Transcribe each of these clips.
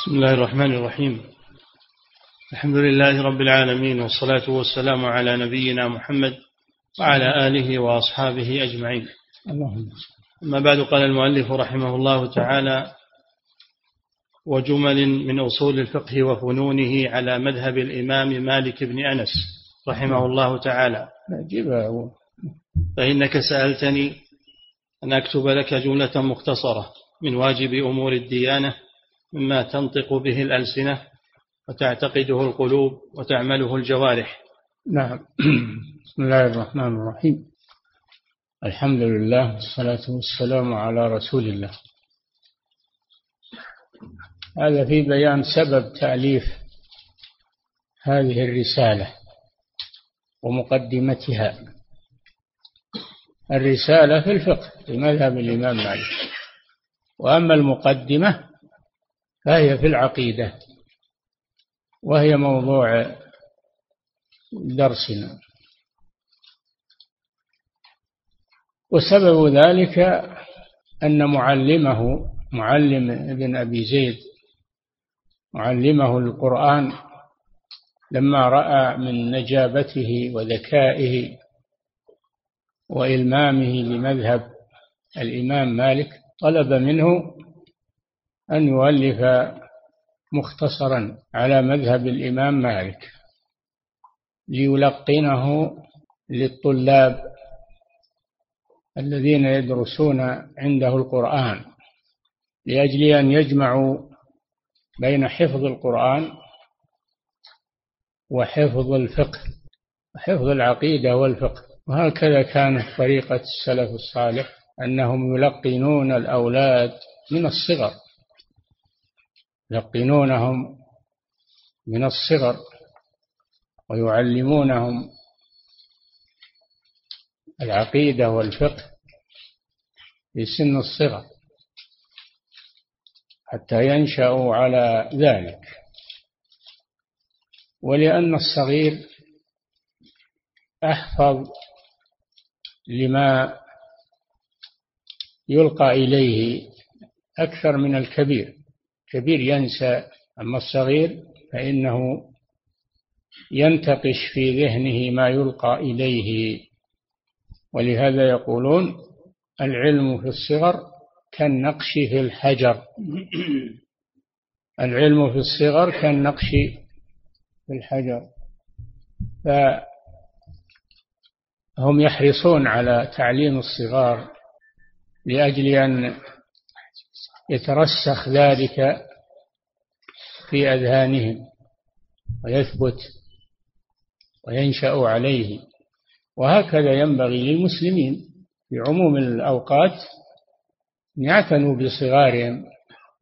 بسم الله الرحمن الرحيم. الحمد لله رب العالمين والصلاة والسلام على نبينا محمد وعلى آله وأصحابه أجمعين. اللهم أما بعد قال المؤلف رحمه الله تعالى وجمل من أصول الفقه وفنونه على مذهب الإمام مالك بن أنس رحمه الله تعالى. فإنك سألتني أن أكتب لك جملة مختصرة من واجب أمور الديانة مما تنطق به الألسنة وتعتقده القلوب وتعمله الجوارح. نعم. بسم الله الرحمن الرحيم. الحمد لله والصلاة والسلام على رسول الله. هذا في بيان سبب تأليف هذه الرسالة ومقدمتها. الرسالة في الفقه في مذهب الإمام مالك. وأما المقدمة فهي في العقيدة وهي موضوع درسنا. وسبب ذلك أن معلمه معلم ابن أبي زيد معلمه القرآن لما رأى من نجابته وذكائه وإلمامه لمذهب الإمام مالك طلب منه أن يؤلف مختصرا على مذهب الإمام مالك ليلقنه للطلاب الذين يدرسون عنده القرآن لأجل أن يجمعوا بين حفظ القرآن وحفظ الفقه وحفظ العقيدة والفقه. وهكذا كانت طريقة السلف الصالح أنهم يلقنون الأولاد من الصغر. يلقنونهم من الصغر ويعلمونهم العقيدة والفقه في سن الصغر حتى ينشأوا على ذلك. ولأن الصغير أحفظ لما يلقى إليه أكثر من الكبير. الكبير ينسى أما الصغير فإنه ينتقش في ذهنه ما يلقى إليه. ولهذا يقولون العلم في الصغر كالنقش في الحجر. العلم في الصغر كالنقش في الحجر. فهم يحرصون على تعليم الصغار لأجل أن يترسخ ذلك في أذهانهم ويثبت وينشأ عليه وهكذا ينبغي للمسلمين في عموم الأوقات أن يعتنوا بصغارهم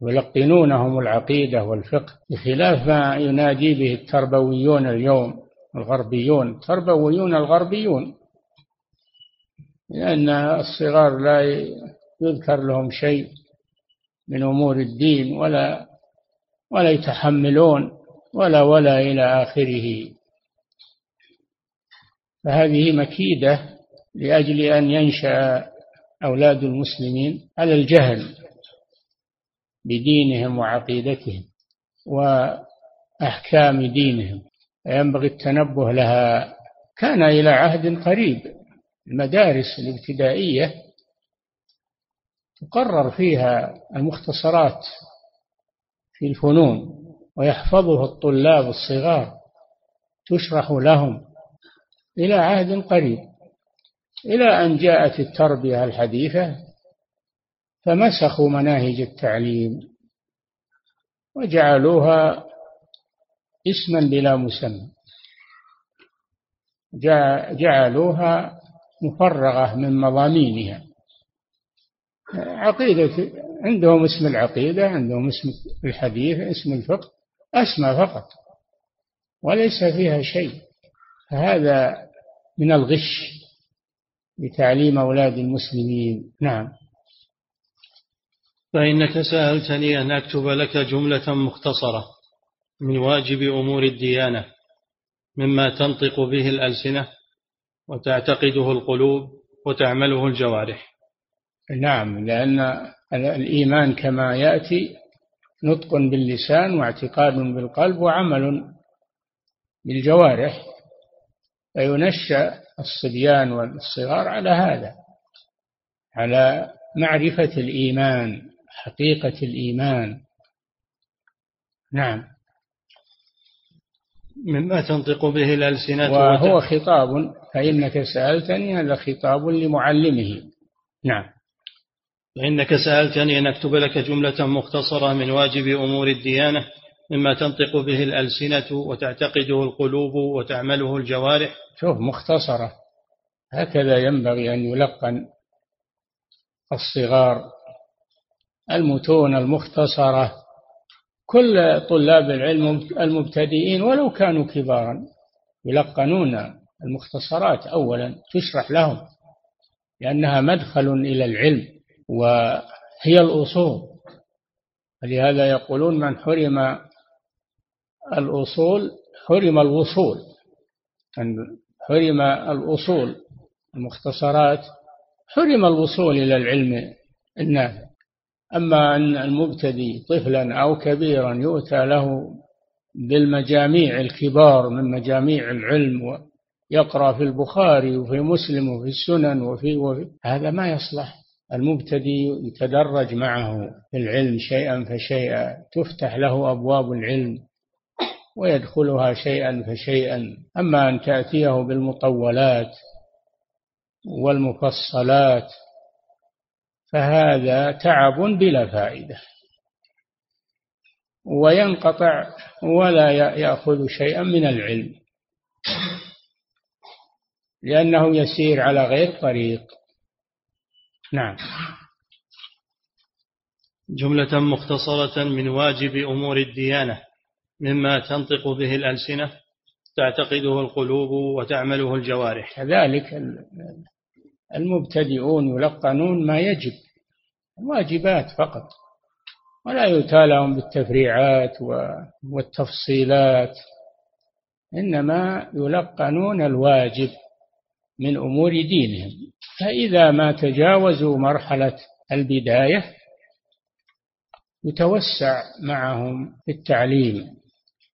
ويلقنونهم العقيدة والفقه بخلاف ما ينادي به التربويون اليوم الغربيون. التربويون الغربيون لأن الصغار لا يذكر لهم شيء. من أمور الدين ولا ولا يتحملون ولا ولا إلى آخره. فهذه مكيدة لأجل أن ينشأ أولاد المسلمين على الجهل بدينهم وعقيدتهم وأحكام دينهم. ينبغي التنبه لها. كان إلى عهد قريب المدارس الابتدائية تقرر فيها المختصرات في الفنون ويحفظها الطلاب الصغار تشرح لهم إلى عهد قريب إلى أن جاءت التربية الحديثة فمسخوا مناهج التعليم وجعلوها اسما بلا مسمى. جعلوها مفرغة من مضامينها. عقيدة عندهم اسم العقيدة عندهم اسم الحديث اسم الفقه أسمى فقط وليس فيها شيء. فهذا من الغش لتعليم أولاد المسلمين. نعم. فإنك سألتني أن أكتب لك جملة مختصرة من واجب أمور الديانة مما تنطق به الألسنة وتعتقده القلوب وتعمله الجوارح. نعم لأن الإيمان كما يأتي نطق باللسان واعتقاد بالقلب وعمل بالجوارح فينشأ الصبيان والصغار على هذا على معرفة الإيمان حقيقة الإيمان. نعم. مما تنطق به الألسنة وهو خطاب فإنك سألتني هذا خطاب لمعلمه. نعم. فإنك سألتني أن أكتب لك جملة مختصرة من واجب أمور الديانة مما تنطق به الألسنة وتعتقده القلوب وتعمله الجوارح. شوف مختصرة. هكذا ينبغي أن يلقن الصغار المتون المختصرة كل طلاب العلم المبتدئين ولو كانوا كبارا يلقنون المختصرات أولا تشرح لهم لأنها مدخل إلى العلم. وهي الأصول. ولهذا يقولون من حرم الأصول حرم الوصول. من حرم الأصول المختصرات حرم الوصول إلى العلم النافع. أما أن المبتدي طفلا أو كبيرا يؤتى له بالمجاميع الكبار من مجاميع العلم ويقرأ في البخاري وفي مسلم وفي السنن وفي, وفي هذا ما يصلح. المبتدي يتدرج معه في العلم شيئا فشيئا تفتح له أبواب العلم ويدخلها شيئا فشيئا. أما أن تأتيه بالمطولات والمفصلات فهذا تعب بلا فائدة. وينقطع ولا يأخذ شيئا من العلم لأنه يسير على غير طريق. نعم. جملة مختصرة من واجب أمور الديانة مما تنطق به الألسنة تعتقده القلوب وتعمله الجوارح. كذلك المبتدئون يلقنون ما يجب واجبات فقط ولا يؤتى لهم بالتفريعات والتفصيلات إنما يلقنون الواجب. من أمور دينهم. فإذا ما تجاوزوا مرحلة البداية يتوسع معهم في التعليم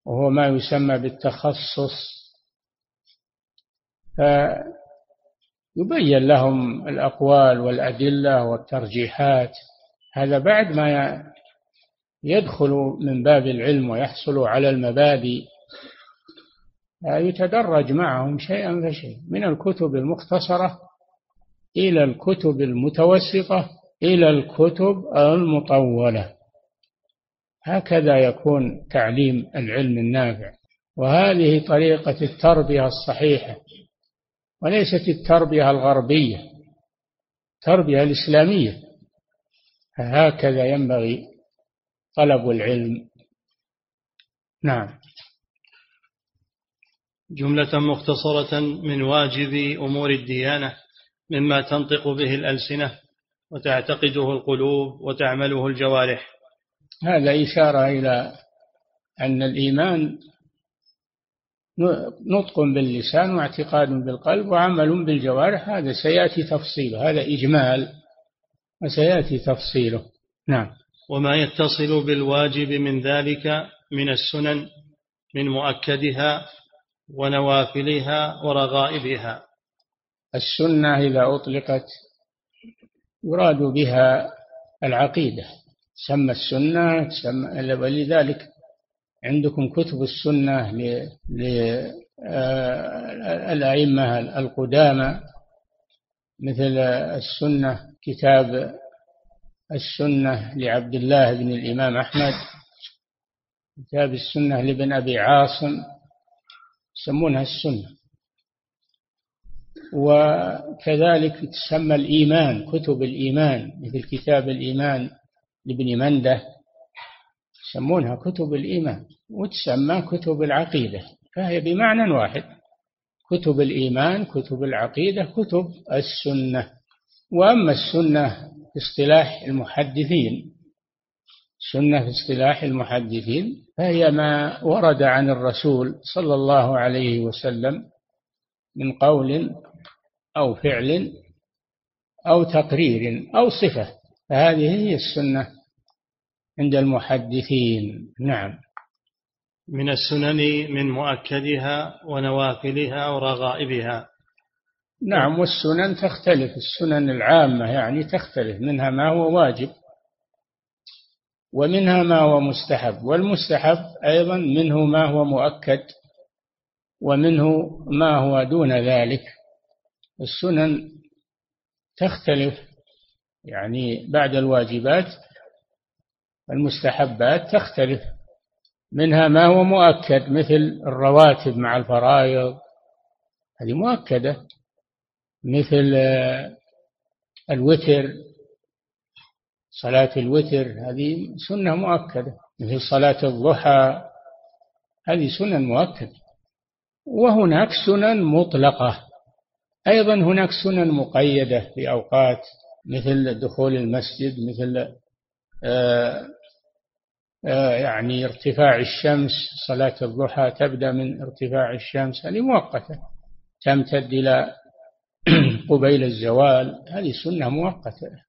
وهو ما يسمى بالتخصص. فيبين لهم الأقوال والأدلة والترجيحات. هذا بعد ما يدخل من باب العلم ويحصل على المبادئ يتدرج معهم شيئا فشيئا من الكتب المختصرة إلى الكتب المتوسطة إلى الكتب المطولة. هكذا يكون تعليم العلم النافع. وهذه طريقة التربية الصحيحة وليست التربية الغربية التربية الإسلامية. هكذا ينبغي طلب العلم. نعم. جملة مختصرة من واجب أمور الديانة مما تنطق به الألسنة وتعتقده القلوب وتعمله الجوارح. هذا إشارة إلى أن الإيمان نطق باللسان واعتقاد بالقلب وعمل بالجوارح هذا سيأتي تفصيله هذا إجمال وسيأتي تفصيله. نعم. وما يتصل بالواجب من ذلك من السنن من مؤكدها ونوافلها ورغائبها. السنة إذا أطلقت يراد بها العقيدة. سمى السنة تسمى ولذلك عندكم كتب السنة للأئمة القدامى مثل السنة كتاب السنة لعبد الله بن الإمام أحمد كتاب السنة لابن أبي عاصم يسمونها السنة. وكذلك تسمى الإيمان كتب الإيمان مثل كتاب الإيمان لابن مندة يسمونها كتب الإيمان وتسمى كتب العقيدة. فهي بمعنى واحد كتب الإيمان كتب العقيدة كتب السنة. وأما السنة اصطلاح المحدثين السنة في اصطلاح المحدثين فهي ما ورد عن الرسول صلى الله عليه وسلم من قول أو فعل أو تقرير أو صفة فهذه هي السنة عند المحدثين. نعم. من السنن من مؤكدها ونوافلها ورغائبها. نعم والسنن تختلف السنن العامة يعني تختلف منها ما هو واجب. ومنها ما هو مستحب. والمستحب أيضا منه ما هو مؤكد ومنه ما هو دون ذلك. السنن تختلف يعني بعد الواجبات المستحبات تختلف. منها ما هو مؤكد مثل الرواتب مع الفرائض هذه مؤكدة. مثل الوتر صلاة الوتر هذه سنة مؤكدة. مثل صلاة الضحى هذه سنن مؤكدة. وهناك سنن مطلقة. أيضا هناك سنن مقيدة في أوقات مثل دخول المسجد مثل آه، آه، يعني ارتفاع الشمس. صلاة الضحى تبدأ من ارتفاع الشمس هذه مؤقتة. تمتد إلى قبيل الزوال هذه سنة مؤقتة.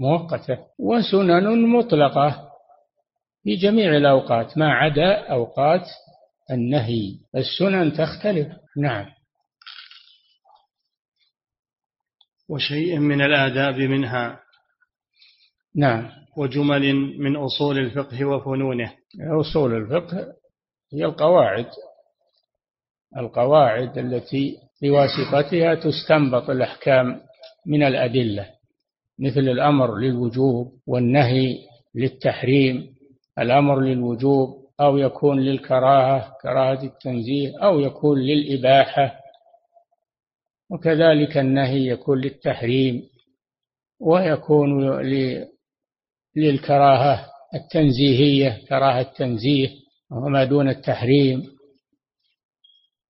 مؤقتة وسنن مطلقة في جميع الأوقات ما عدا أوقات النهي. السنن تختلف نعم. وشيء من الآداب منها نعم. وجمل من أصول الفقه وفنونه. أصول الفقه هي القواعد. القواعد التي بواسطتها تستنبط الأحكام من الأدلة. مثل الأمر للوجوب والنهي للتحريم الأمر للوجوب أو يكون للكراهة كراهة التنزيه أو يكون للإباحة وكذلك النهي يكون للتحريم ويكون للكراهة التنزيهية كراهة التنزيه وما دون التحريم.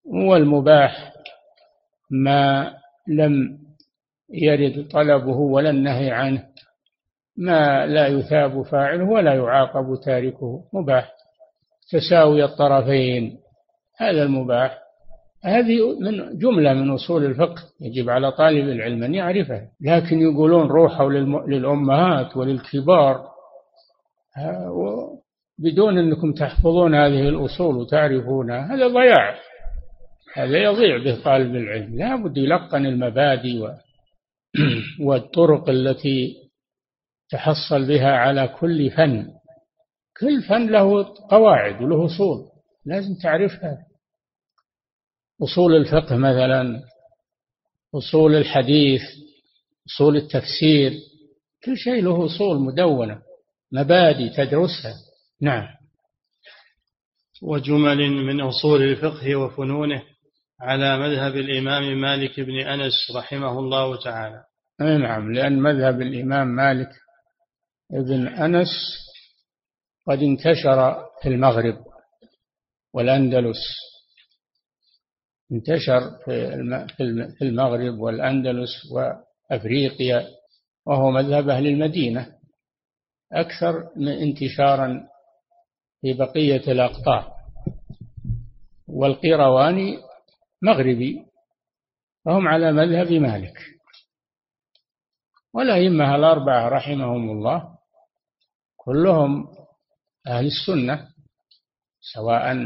والمباح ما لم يرد طلبه ولا النهي عنه. ما لا يثاب فاعله ولا يعاقب تاركه. مباح. تساوي الطرفين. هذا المباح. هذه من جملة من أصول الفقه. يجب على طالب العلم أن يعرفها. لكن يقولون روحوا للأمهات وللكبار. بدون أنكم تحفظون هذه الأصول وتعرفونها هذا ضياع. هذا يضيع به طالب العلم. لا بد يلقن المبادئ والطرق التي تحصل بها على كل فن. كل فن له قواعد وله أصول. لازم تعرفها. أصول الفقه مثلا أصول الحديث أصول التفسير كل شيء له أصول مدونة مبادئ تدرسها. نعم. وجمل من أصول الفقه وفنونه. على مذهب الإمام مالك بن أنس رحمه الله تعالى. نعم لأن مذهب الإمام مالك بن أنس قد انتشر في المغرب والأندلس. انتشر في المغرب والأندلس وأفريقيا وهو مذهب أهل المدينة أكثر من انتشارا في بقية الأقطار والقيرواني مغربي فهم على مذهب مالك. والأئمة الأربعة رحمهم الله كلهم أهل السنة سواء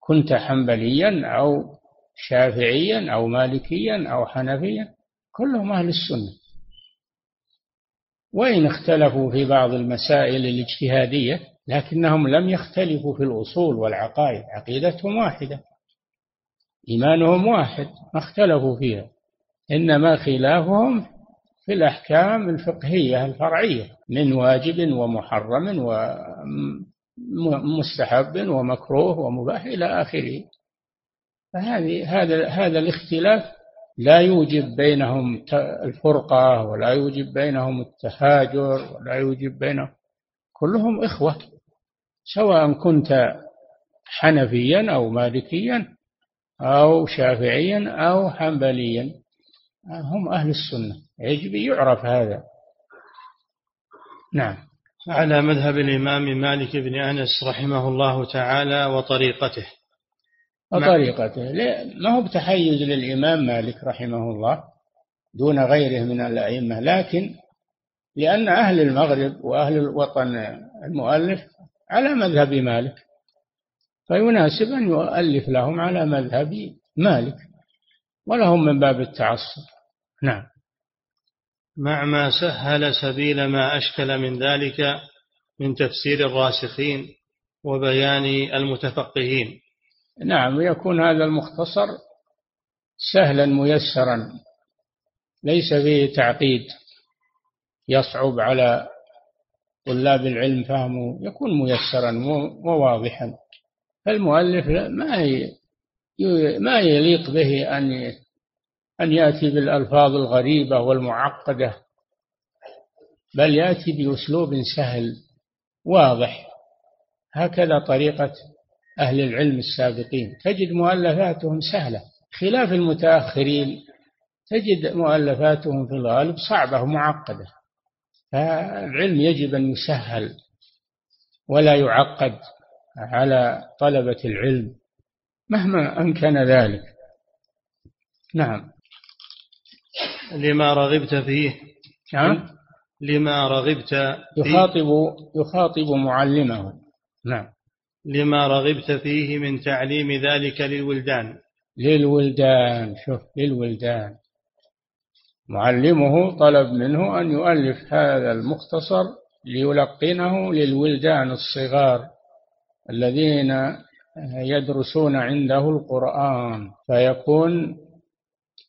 كنت حنبليا أو شافعيا أو مالكيا أو حنفيا كلهم أهل السنة. وإن اختلفوا في بعض المسائل الاجتهادية لكنهم لم يختلفوا في الأصول والعقائد عقيدتهم واحدة. إيمانهم واحد ما اختلفوا فيها. إنما خلافهم في الأحكام الفقهية الفرعية من واجب ومحرم ومستحب ومكروه ومباح إلى آخره. فهذه هذا هذا الاختلاف لا يوجب بينهم الفرقة ولا يوجب بينهم التهاجر ولا يوجب بينهم كلهم إخوة سواء كنت حنفيا أو مالكيا. أو شافعيا أو حنبليا. هم أهل السنة. يجب يعرف هذا. نعم. على مذهب الإمام مالك بن أنس رحمه الله تعالى وطريقته. وطريقته. ما هو بتحيز للإمام مالك رحمه الله دون غيره من الأئمة لكن لأن أهل المغرب وأهل الوطن المؤلف على مذهب مالك. فيناسب أن يؤلف لهم على مذهب مالك ولهم من باب التعصب. نعم. مع ما سهل سبيل ما أشكل من ذلك من تفسير الراسخين وبيان المتفقهين. نعم يكون هذا المختصر سهلا ميسرا ليس فيه تعقيد يصعب على طلاب العلم فهمه يكون ميسرا وواضحا فالمؤلف ما ما يليق به أن أن يأتي بالألفاظ الغريبة والمعقدة بل يأتي بأسلوب سهل واضح. هكذا طريقة أهل العلم السابقين. تجد مؤلفاتهم سهلة. خلاف المتأخرين تجد مؤلفاتهم في الغالب صعبة ومعقدة. فالعلم يجب أن يسهل ولا يعقد. على طلبة العلم مهما أمكن ذلك. نعم. لما رغبت فيه. نعم. لما رغبت فيه. يخاطب يخاطب معلمه. نعم. لما رغبت فيه من تعليم ذلك للولدان. للولدان شوف للولدان. معلمه طلب منه أن يؤلف هذا المختصر ليلقنه للولدان الصغار. الذين يدرسون عنده القرآن فيكون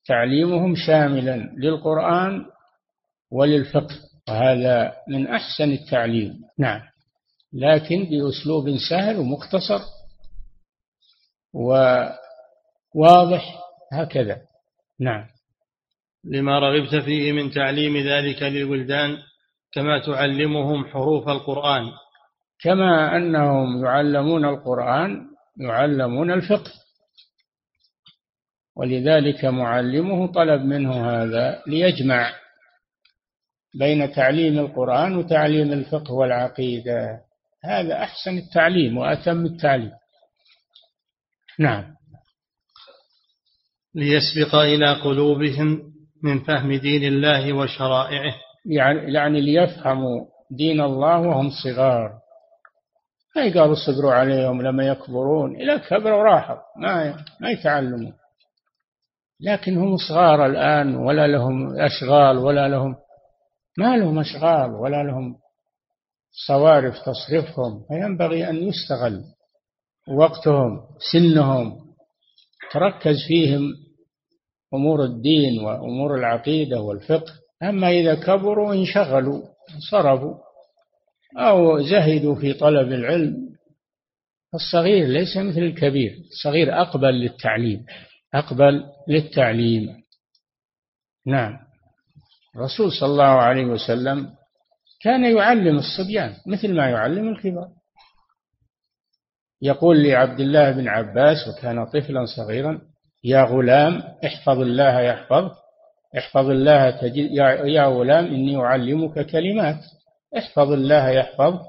تعليمهم شاملا للقرآن وللفقه وهذا من أحسن التعليم. نعم. لكن بأسلوب سهل ومختصر وواضح هكذا. نعم. لما رغبت فيه من تعليم ذلك للولدان كما تعلمهم حروف القرآن. كما أنهم يعلمون القرآن يعلمون الفقه. ولذلك معلمه طلب منه هذا ليجمع بين تعليم القرآن وتعليم الفقه والعقيدة. هذا أحسن التعليم وأتم التعليم. نعم. ليسبق إلى قلوبهم من فهم دين الله وشرائعه. يعني, يعني ليفهموا دين الله وهم صغار. ما يقال اصبروا عليهم لما يكبرون إذا كبروا راحوا ما ما يتعلمون. لكن هم صغار الآن ولا لهم أشغال ولا لهم ما لهم أشغال ولا لهم صوارف تصرفهم. فينبغي أن يستغل وقتهم سنهم تركز فيهم أمور الدين وأمور العقيدة والفقه. أما إذا كبروا انشغلوا صرفوا أو زهدوا في طلب العلم. الصغير ليس مثل الكبير الصغير أقبل للتعليم أقبل للتعليم. نعم. الرسول صلى الله عليه وسلم كان يعلم الصبيان مثل ما يعلم الكبار. يقول لعبد الله بن عباس وكان طفلا صغيرا يا غلام احفظ الله يحفظ احفظ الله تجد يا غلام إني أعلمك كلمات. احفظ الله يحفظ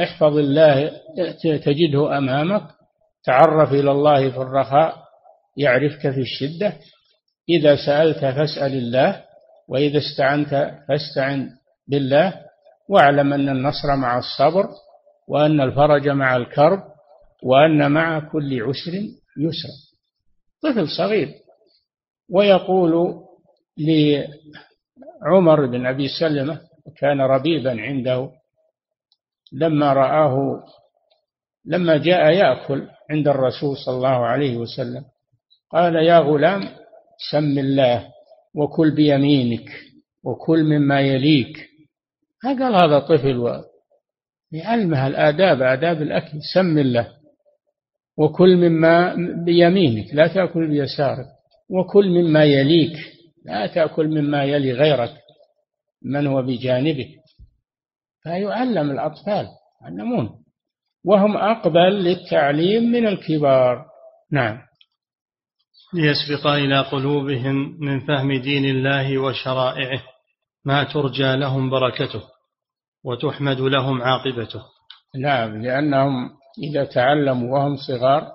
احفظ الله تجده أمامك تعرف إلى الله في الرخاء يعرفك في الشدة. إذا سألت فاسأل الله وإذا استعنت فاستعن بالله. واعلم أن النصر مع الصبر وأن الفرج مع الكرب وأن مع كل عسر يسرا طفل صغير ويقول لعمر بن أبي سلمة وكان ربيبا عنده. لما رآه لما جاء يأكل عند الرسول صلى الله عليه وسلم قال يا غلام سم الله وكل بيمينك وكل مما يليك. قال هذا طفل؟ يعلمها الآداب آداب الأكل سم الله وكل مما بيمينك لا تأكل بيسارك وكل مما يليك لا تأكل مما يلي غيرك. من هو بجانبه. فيعلم الأطفال يعلمون. وهم أقبل للتعليم من الكبار. نعم. ليسبق إلى قلوبهم من فهم دين الله وشرائعه ما ترجى لهم بركته وتحمد لهم عاقبته. نعم لأنهم إذا تعلموا وهم صغار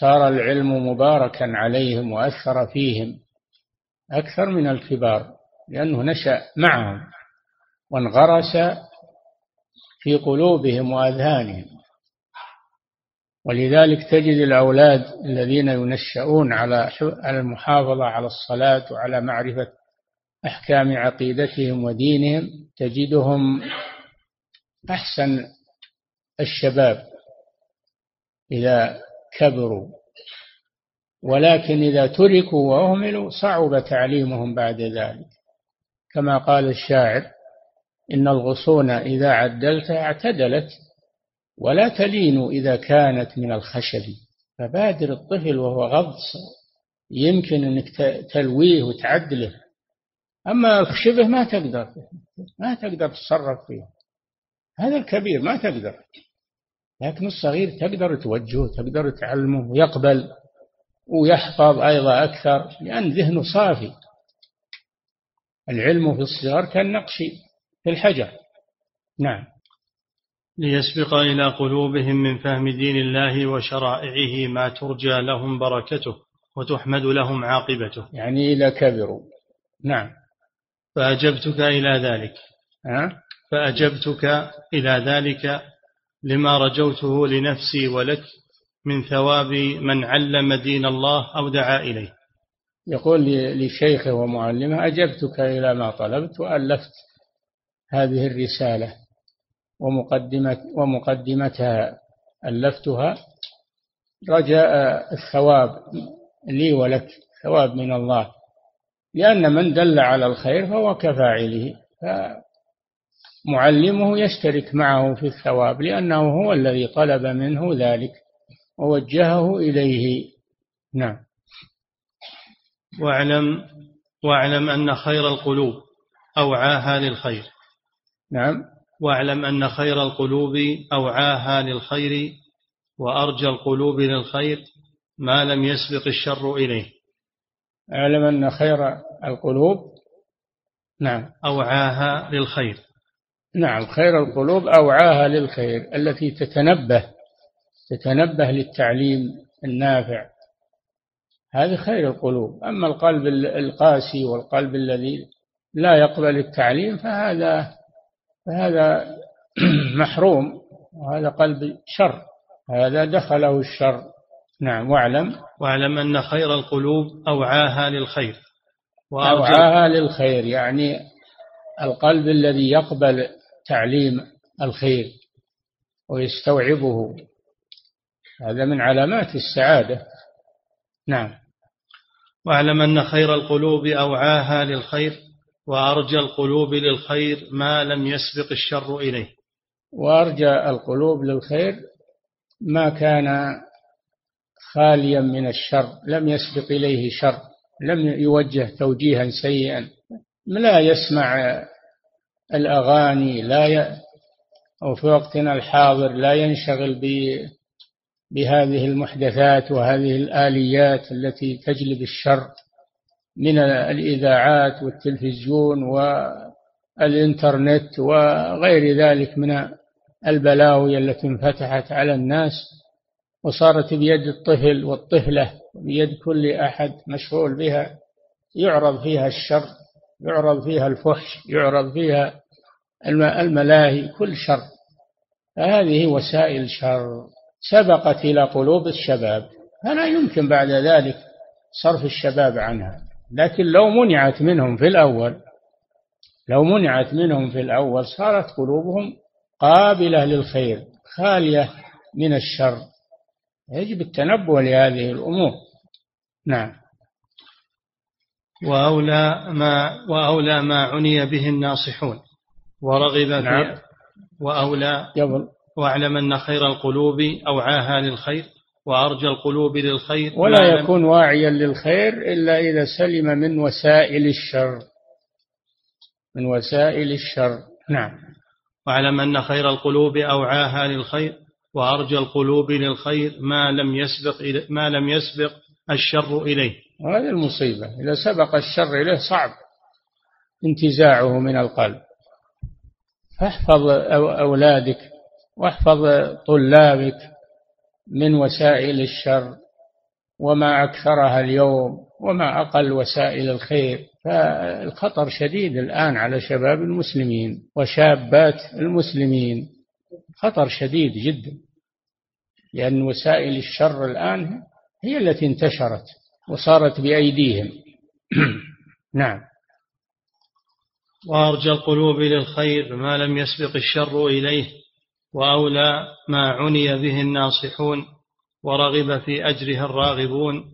صار العلم مباركا عليهم وأثر فيهم أكثر من الكبار. لأنه نشأ معهم وانغرس في قلوبهم وأذهانهم. ولذلك تجد الأولاد الذين ينشؤون على المحافظة على الصلاة وعلى معرفة أحكام عقيدتهم ودينهم تجدهم أحسن الشباب إذا كبروا. ولكن إذا تركوا وأهملوا صعب تعليمهم بعد ذلك. كما قال الشاعر إن الغصون إذا عدلتها اعتدلت ولا تلين إذا كانت من الخشب. فبادر الطفل وهو غض يمكن أنك تلويه وتعدله. أما الشبه ما تقدر ما تقدر تتصرف فيه هذا الكبير ما تقدر لكن الصغير تقدر توجهه تقدر تعلمه ويقبل ويحفظ أيضا أكثر لأن ذهنه صافي. العلم في الصغر كالنقش في الحجر. نعم. ليسبق إلى قلوبهم من فهم دين الله وشرائعه ما ترجى لهم بركته وتحمد لهم عاقبته. يعني إذا كبروا. نعم. فأجبتك إلى ذلك. أه؟ فأجبتك إلى ذلك لما رجوته لنفسي ولك من ثواب من علم دين الله أو دعا إليه. يقول لشيخه ومعلمه أجبتك إلى ما طلبت وألفت هذه الرسالة ومقدمة ومقدمتها ألفتها. رجاء الثواب لي ولك ثواب من الله لأن من دل على الخير فهو كفاعله فمعلمه يشترك معه في الثواب لأنه هو الذي طلب منه ذلك ووجهه إليه. نعم. واعلم واعلم أن خير القلوب أوعاها للخير. نعم. واعلم أن خير القلوب أوعاها للخير وأرجى القلوب للخير ما لم يسبق الشر إليه. أعلم أن خير القلوب نعم. أوعاها للخير. نعم خير القلوب أوعاها للخير التي تتنبه تتنبه للتعليم النافع. هذه خير القلوب. أما القلب القاسي والقلب الذي لا يقبل التعليم فهذا فهذا محروم وهذا قلب شر هذا دخله الشر. نعم واعلم. واعلم أن خير القلوب أوعاها للخير. أوعاها للخير يعني القلب الذي يقبل تعليم الخير ويستوعبه. هذا من علامات السعادة. نعم. واعلم أن خير القلوب أوعاها للخير وأرجى القلوب للخير ما لم يسبق الشر إليه وأرجى القلوب للخير ما كان خاليا من الشر لم يسبق إليه شر لم يوجه توجيها سيئا لا يسمع الأغاني لا ي... أو في وقتنا الحاضر لا ينشغل. بهذه المحدثات وهذه الآليات التي تجلب الشر من الإذاعات والتلفزيون والإنترنت وغير ذلك من البلاوي التي انفتحت على الناس وصارت بيد الطفل والطفلة بيد كل أحد مشغول بها يعرض فيها الشر يعرض فيها الفحش يعرض فيها الملاهي كل شر. هذه وسائل شر. سبقت إلى قلوب الشباب فلا يمكن بعد ذلك صرف الشباب عنها. لكن لو منعت منهم في الأول لو منعت منهم في الأول صارت قلوبهم قابلة للخير خالية من الشر. يجب التنبه لهذه الأمور. نعم. وأولى ما وأولى ما عني به الناصحون. ورغب نعم. في وأولى يظل واعلم أن خير القلوب أوعاها للخير وأرجى القلوب للخير. ولا يكون واعيا للخير إلا إذا سلم من وسائل الشر. من وسائل الشر. نعم. واعلم أن خير القلوب أوعاها للخير وأرجى القلوب للخير. ما لم يسبق ما لم يسبق الشر إليه. وهذه المصيبة. إذا سبق الشر إليه صعب انتزاعه من القلب. فاحفظ أولادك واحفظ طلابك من وسائل الشر وما أكثرها اليوم وما أقل وسائل الخير. فالخطر شديد الآن على شباب المسلمين وشابات المسلمين. خطر شديد جدا لأن وسائل الشر الآن هي التي انتشرت وصارت بأيديهم. نعم. وأرجى القلوب للخير ما لم يسبق الشر إليه. وأولى ما عني به الناصحون ورغب في أجرها الراغبون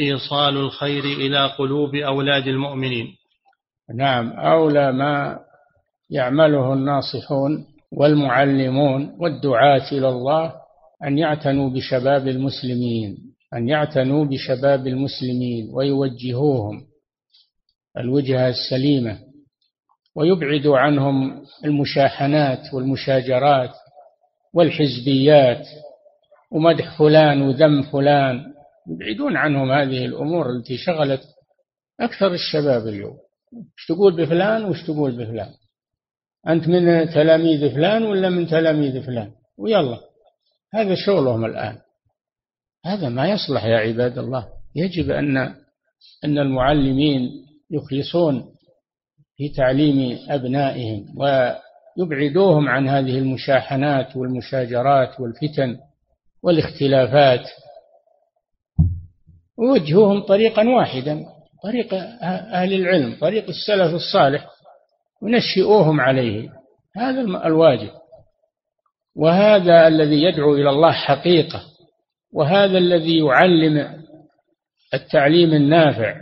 إيصال الخير إلى قلوب أولاد المؤمنين. نعم أولى ما يعمله الناصحون والمعلمون والدعاة إلى الله أن يعتنوا بشباب المسلمين أن يعتنوا بشباب المسلمين ويوجهوهم الوجهة السليمة ويبعدوا عنهم المشاحنات والمشاجرات والحزبيات ومدح فلان وذم فلان. يبعدون عنهم هذه الأمور التي شغلت أكثر الشباب اليوم. إيش تقول بفلان وش تقول بفلان؟ أنت من تلاميذ فلان ولا من تلاميذ فلان؟ ويلا هذا شغلهم الآن. هذا ما يصلح يا عباد الله. يجب أن أن المعلمين يخلصون في تعليم أبنائهم ويبعدوهم عن هذه المشاحنات والمشاجرات والفتن والاختلافات. ووجهوهم طريقا واحدا طريق أهل العلم طريق السلف الصالح ونشئوهم عليه. هذا الواجب. وهذا الذي يدعو إلى الله حقيقة وهذا الذي يعلم التعليم النافع.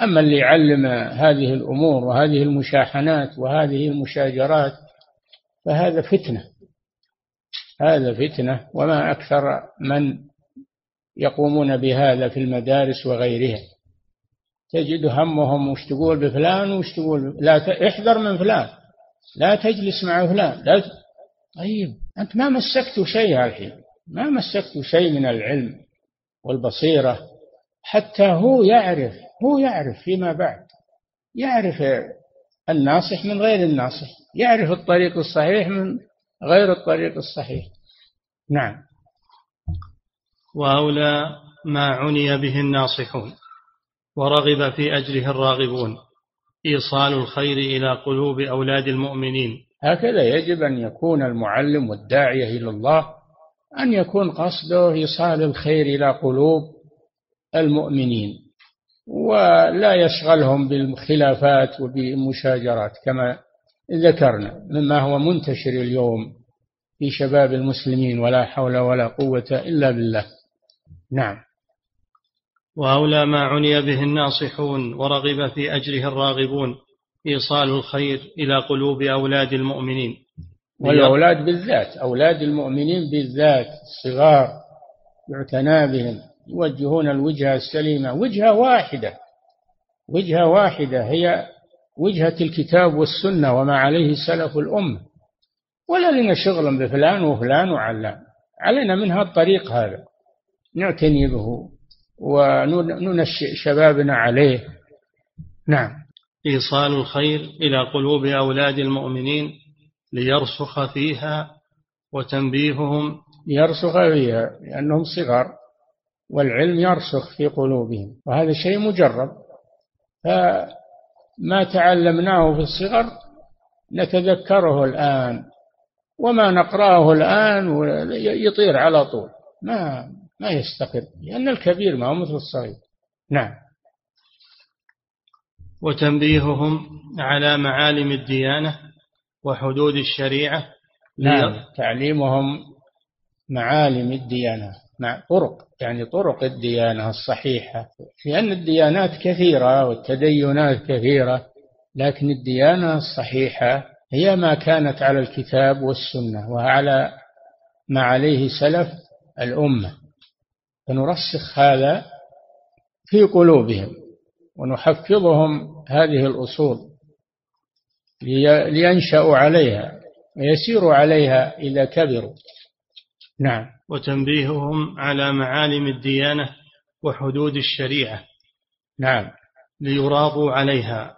أما اللي يعلم هذه الأمور وهذه المشاحنات وهذه المشاجرات فهذا فتنة. هذا فتنة وما أكثر من يقومون بهذا في المدارس وغيرها. تجد همهم وش تقول بفلان وش تقول لا ت... احذر من فلان لا تجلس مع فلان لا ت... طيب أنت ما مسكت شيء الحين ما مسكت شيء من العلم والبصيرة حتى هو يعرف هو يعرف فيما بعد. يعرف الناصح من غير الناصح. يعرف الطريق الصحيح من غير الطريق الصحيح. نعم. وأولى ما عني به الناصحون ورغب في أجره الراغبون. إيصال الخير إلى قلوب أولاد المؤمنين. هكذا يجب أن يكون المعلم والداعية إلى الله أن يكون قصده إيصال الخير إلى قلوب المؤمنين. ولا يشغلهم بالخلافات وبالمشاجرات كما ذكرنا مما هو منتشر اليوم في شباب المسلمين ولا حول ولا قوة إلا بالله. نعم. وأولى ما عني به الناصحون ورغب في أجره الراغبون إيصال الخير إلى قلوب أولاد المؤمنين. والأولاد بالذات أولاد المؤمنين بالذات الصغار يعتنى بهم. يوجهون الوجهة السليمة وجهة واحدة وجهة واحدة هي وجهة الكتاب والسنة وما عليه سلف الأمة. ولا لنا شغل بفلان وفلان وعلان. علينا من هذا الطريق هذا. نعتني به وننشئ شبابنا عليه. نعم. إيصال الخير إلى قلوب أولاد المؤمنين ليرسخ فيها وتنبيههم. يرسخ فيها لأنهم صغار. والعلم يرسخ في قلوبهم وهذا شيء مجرب. فما تعلمناه في الصغر نتذكره الآن وما نقرأه الآن يطير على طول. ما ما يستقر لأن الكبير ما هو مثل الصغير. نعم. وتنبيههم على معالم الديانة وحدود الشريعة. نعم تعليمهم معالم الديانة. مع طرق يعني طرق الديانة الصحيحة لأن الديانات كثيرة والتدينات كثيرة لكن الديانة الصحيحة هي ما كانت على الكتاب والسنة وعلى ما عليه سلف الأمة. فنرسخ هذا في قلوبهم ونحفظهم هذه الأصول لينشأوا عليها ويسيروا عليها إذا كبروا. نعم. وتنبيههم على معالم الديانة وحدود الشريعة نعم. ليراضوا عليها.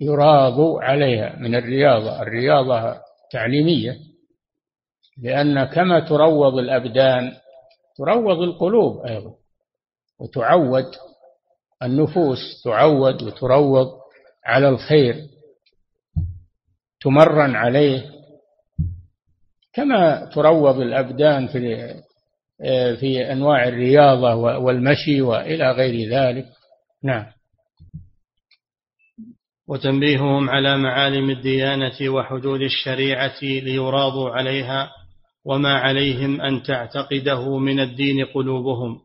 ليراضوا عليها من الرياضة. الرياضة تعليمية لأن كما تروض الأبدان تروض القلوب أيضا وتعود النفوس تعود وتروض على الخير تمرن عليه كما تروض الأبدان في في أنواع الرياضة والمشي وإلى غير ذلك. نعم. وتنبيههم على معالم الديانة وحدود الشريعة ليراضوا عليها وما عليهم أن تعتقده من الدين قلوبهم.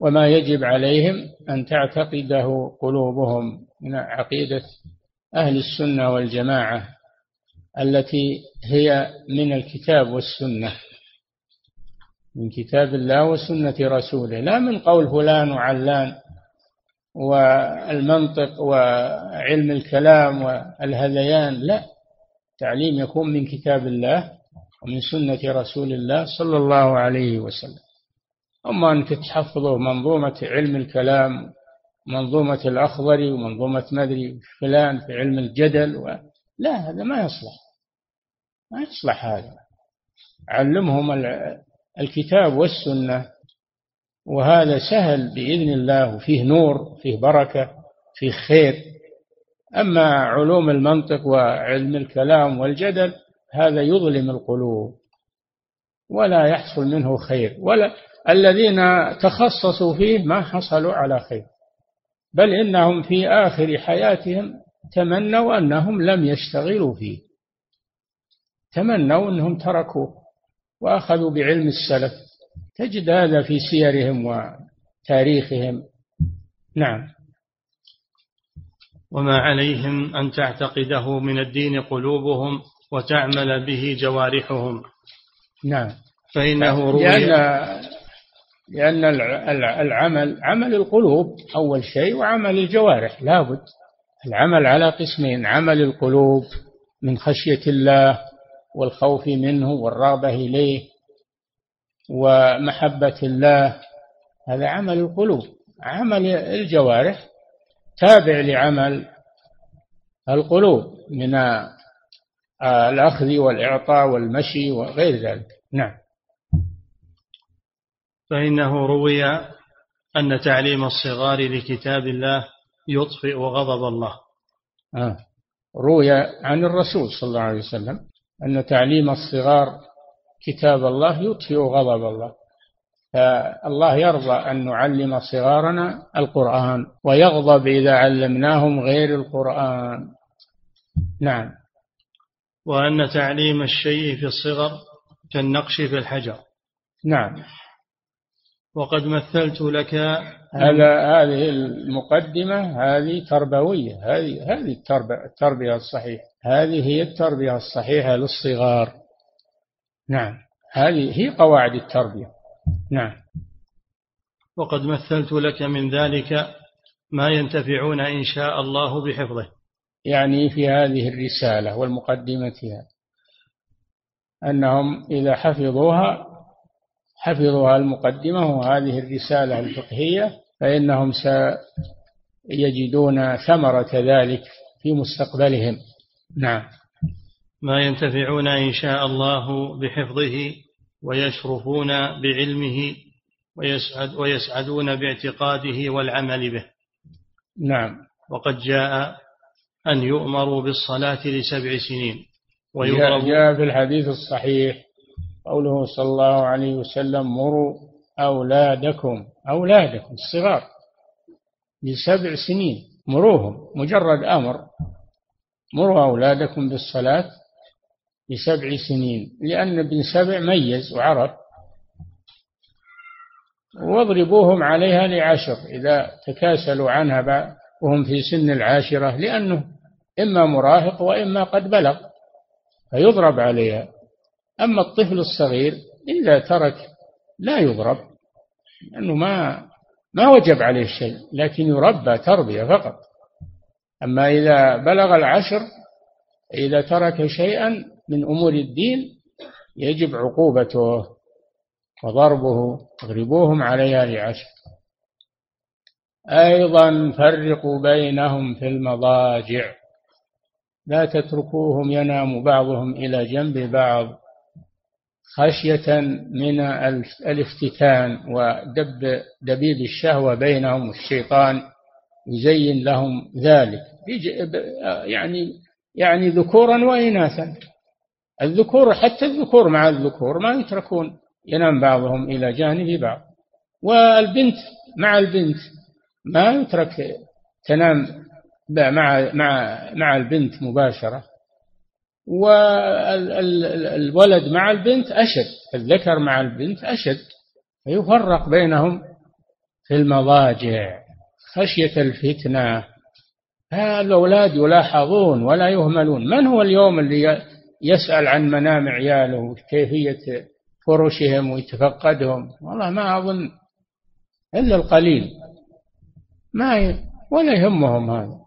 وما يجب عليهم أن تعتقده قلوبهم من عقيدة أهل السنة والجماعة. التي هي من الكتاب والسنة من كتاب الله وسنة رسوله لا من قول فلان وعلان والمنطق وعلم الكلام والهذيان لا. تعليم يكون من كتاب الله ومن سنة رسول الله صلى الله عليه وسلم. أما أنك تحفظه منظومة علم الكلام منظومة الأخضري ومنظومة مدري فلان في علم الجدل و... لا هذا ما يصلح. ما يصلح هذا. علمهم الكتاب والسنة وهذا سهل بإذن الله وفيه نور فيه بركة فيه خير. أما علوم المنطق وعلم الكلام والجدل هذا يظلم القلوب ولا يحصل منه خير. ولا الذين تخصصوا فيه ما حصلوا على خير. بل إنهم في آخر حياتهم تمنوا أنهم لم يشتغلوا فيه. تمنوا أنهم تركوه وأخذوا بعلم السلف. تجد هذا في سيرهم وتاريخهم. نعم. وما عليهم أن تعتقده من الدين قلوبهم وتعمل به جوارحهم. نعم. فإنه روي لأن لأن العمل عمل القلوب أول شيء وعمل الجوارح. لابد. العمل على قسمين. عمل القلوب من خشية الله والخوف منه والرغبة إليه ومحبة الله. هذا عمل القلوب عمل الجوارح تابع لعمل القلوب من الأخذ والإعطاء والمشي وغير ذلك. نعم. فإنه روي أن تعليم الصغار لكتاب الله يطفئ غضب الله. آه. روي عن الرسول صلى الله عليه وسلم. أن تعليم الصغار كتاب الله يطفئ غضب الله. فالله يرضى أن نعلم صغارنا القرآن ويغضب إذا علمناهم غير القرآن. نعم. وأن تعليم الشيء في الصغر كالنقش في الحجر. نعم. وقد مثلت لك هذا هذه المقدمة هذه تربوية؟ هذه هذه التربية التربية الصحيحة. هذه هي التربية الصحيحة للصغار. نعم. هذه هي قواعد التربية. نعم. وقد مثلت لك من ذلك ما ينتفعون إن شاء الله بحفظه. يعني في هذه الرسالة والمقدمة أنهم إذا حفظوها حفظوا المقدمة وهذه الرسالة الفقهية فإنهم سيجدون ثمرة ذلك في مستقبلهم. نعم. ما ينتفعون إن شاء الله بحفظه ويشرفون بعلمه ويسعد ويسعدون باعتقاده والعمل به. نعم. وقد جاء أن يؤمروا بالصلاة لسبع سنين جاء في الحديث الصحيح قوله صلى الله عليه وسلم مروا أولادكم أولادكم الصغار لسبع سنين مروهم مجرد أمر مروا أولادكم بالصلاة لسبع سنين لأن ابن سبع ميز وعرف. واضربوهم عليها لعشر إذا تكاسلوا عنها وهم في سن العاشرة لأنه إما مراهق وإما قد بلغ فيضرب عليها. أما الطفل الصغير إذا ترك لا يضرب. لأنه ما ما وجب عليه شيء لكن يربى تربية فقط. أما إذا بلغ العشر إذا ترك شيئا من أمور الدين يجب عقوبته وضربه اضربوهم عليها لعشر. أيضا فرقوا بينهم في المضاجع. لا تتركوهم ينام بعضهم إلى جنب بعض. خشية من الافتتان ودب دبيب الشهوة بينهم والشيطان يزين لهم ذلك. يعني يعني ذكورا وإناثا. الذكور حتى الذكور مع الذكور ما يتركون ينام بعضهم إلى جانب بعض. والبنت مع البنت ما يترك تنام مع مع مع البنت مباشرة. والولد مع البنت أشد الذكر مع البنت أشد فيفرق بينهم في المضاجع خشية الفتنة. الأولاد يلاحظون ولا يهملون. من هو اليوم اللي يسأل عن منام عياله؟ وكيفية فرشهم ويتفقدهم؟ والله ما أظن إلا القليل. ما ي... ولا يهمهم هذا.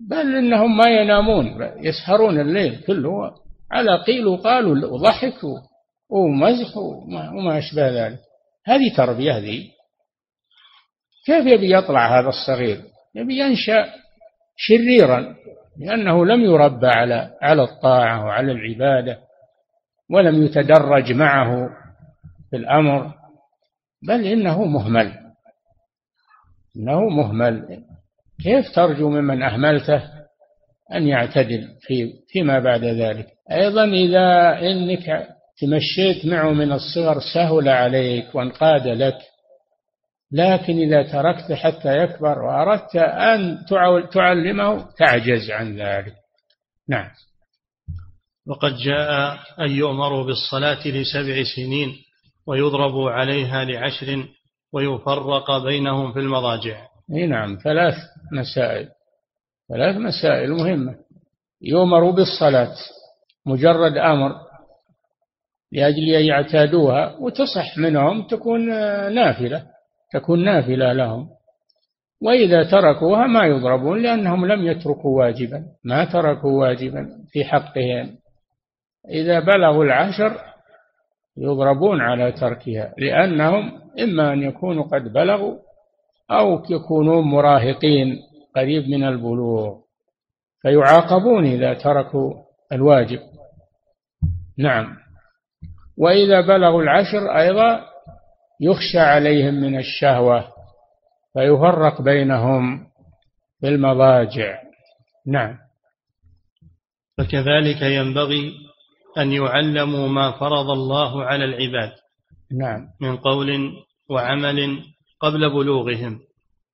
بل إنهم ما ينامون يسهرون الليل كله. على قيل وقال وضحك ومزح وما أشبه ذلك. هذه تربية ذي كيف يبي يطلع هذا الصغير؟ يبي ينشأ شريرا لأنه لم يربى على على الطاعة وعلى العبادة ولم يتدرج معه في الأمر. بل إنه مهمل. إنه مهمل. كيف ترجو ممن أهملته أن يعتدل في فيما بعد ذلك؟ أيضا إذا إنك تمشيت معه من الصغر سهل عليك وانقاد لك لكن إذا تركته حتى يكبر وأردت أن تعلمه تعجز عن ذلك. نعم. وقد جاء أن يؤمروا بالصلاة لسبع سنين ويضرب عليها لعشر ويفرق بينهم في المضاجع. نعم ثلاث مسائل. ثلاث مسائل مهمة. يؤمر بالصلاة. مجرد أمر لأجل أن يعتادوها وتصح منهم تكون نافلة تكون نافلة لهم. وإذا تركوها ما يضربون لأنهم لم يتركوا واجبا. ما تركوا واجبا في حقهم. إذا بلغوا العشر يضربون على تركها لأنهم إما أن يكونوا قد بلغوا أو يكونون مراهقين قريب من البلوغ فيعاقبون إذا تركوا الواجب. نعم. وإذا بلغوا العشر أيضا يخشى عليهم من الشهوة فيفرق بينهم في المضاجع. نعم. فكذلك ينبغي أن يعلموا ما فرض الله على العباد. نعم. من قول وعمل قبل بلوغهم.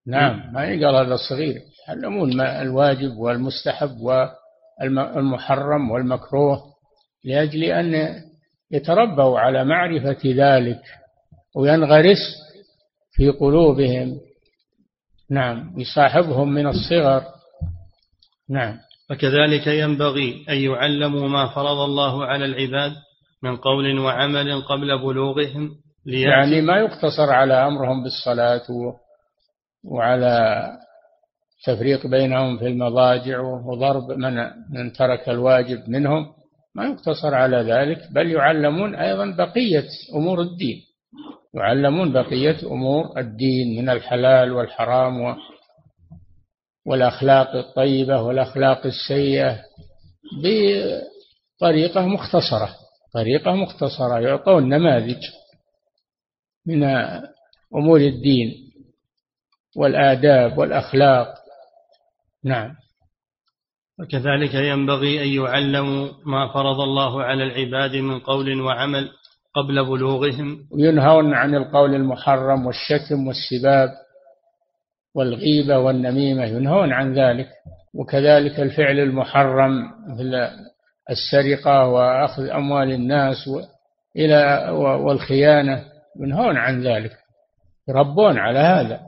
نعم ما يقال هذا الصغير. يعلمون الواجب والمستحب والمحرم والمكروه لأجل أن يتربوا على معرفة ذلك وينغرس في قلوبهم. نعم يصاحبهم من الصغر. نعم. وكذلك ينبغي أن يعلموا ما فرض الله على العباد من قول وعمل قبل بلوغهم يعني ما يقتصر على أمرهم بالصلاة وعلى تفريق بينهم في المضاجع وضرب من من ترك الواجب منهم ما يقتصر على ذلك بل يعلمون أيضا بقية أمور الدين. يعلمون بقية أمور الدين من الحلال والحرام والأخلاق الطيبة والأخلاق السيئة بطريقة مختصرة. طريقة مختصرة يعطون نماذج. من أمور الدين والآداب والأخلاق. نعم. وكذلك ينبغي أن يعلموا ما فرض الله على العباد من قول وعمل قبل بلوغهم. وينهون عن القول المحرم والشتم والسباب والغيبة والنميمة. ينهون عن ذلك. وكذلك الفعل المحرم مثل السرقة وأخذ أموال الناس إلى والخيانة. ينهون عن ذلك يربون على هذا.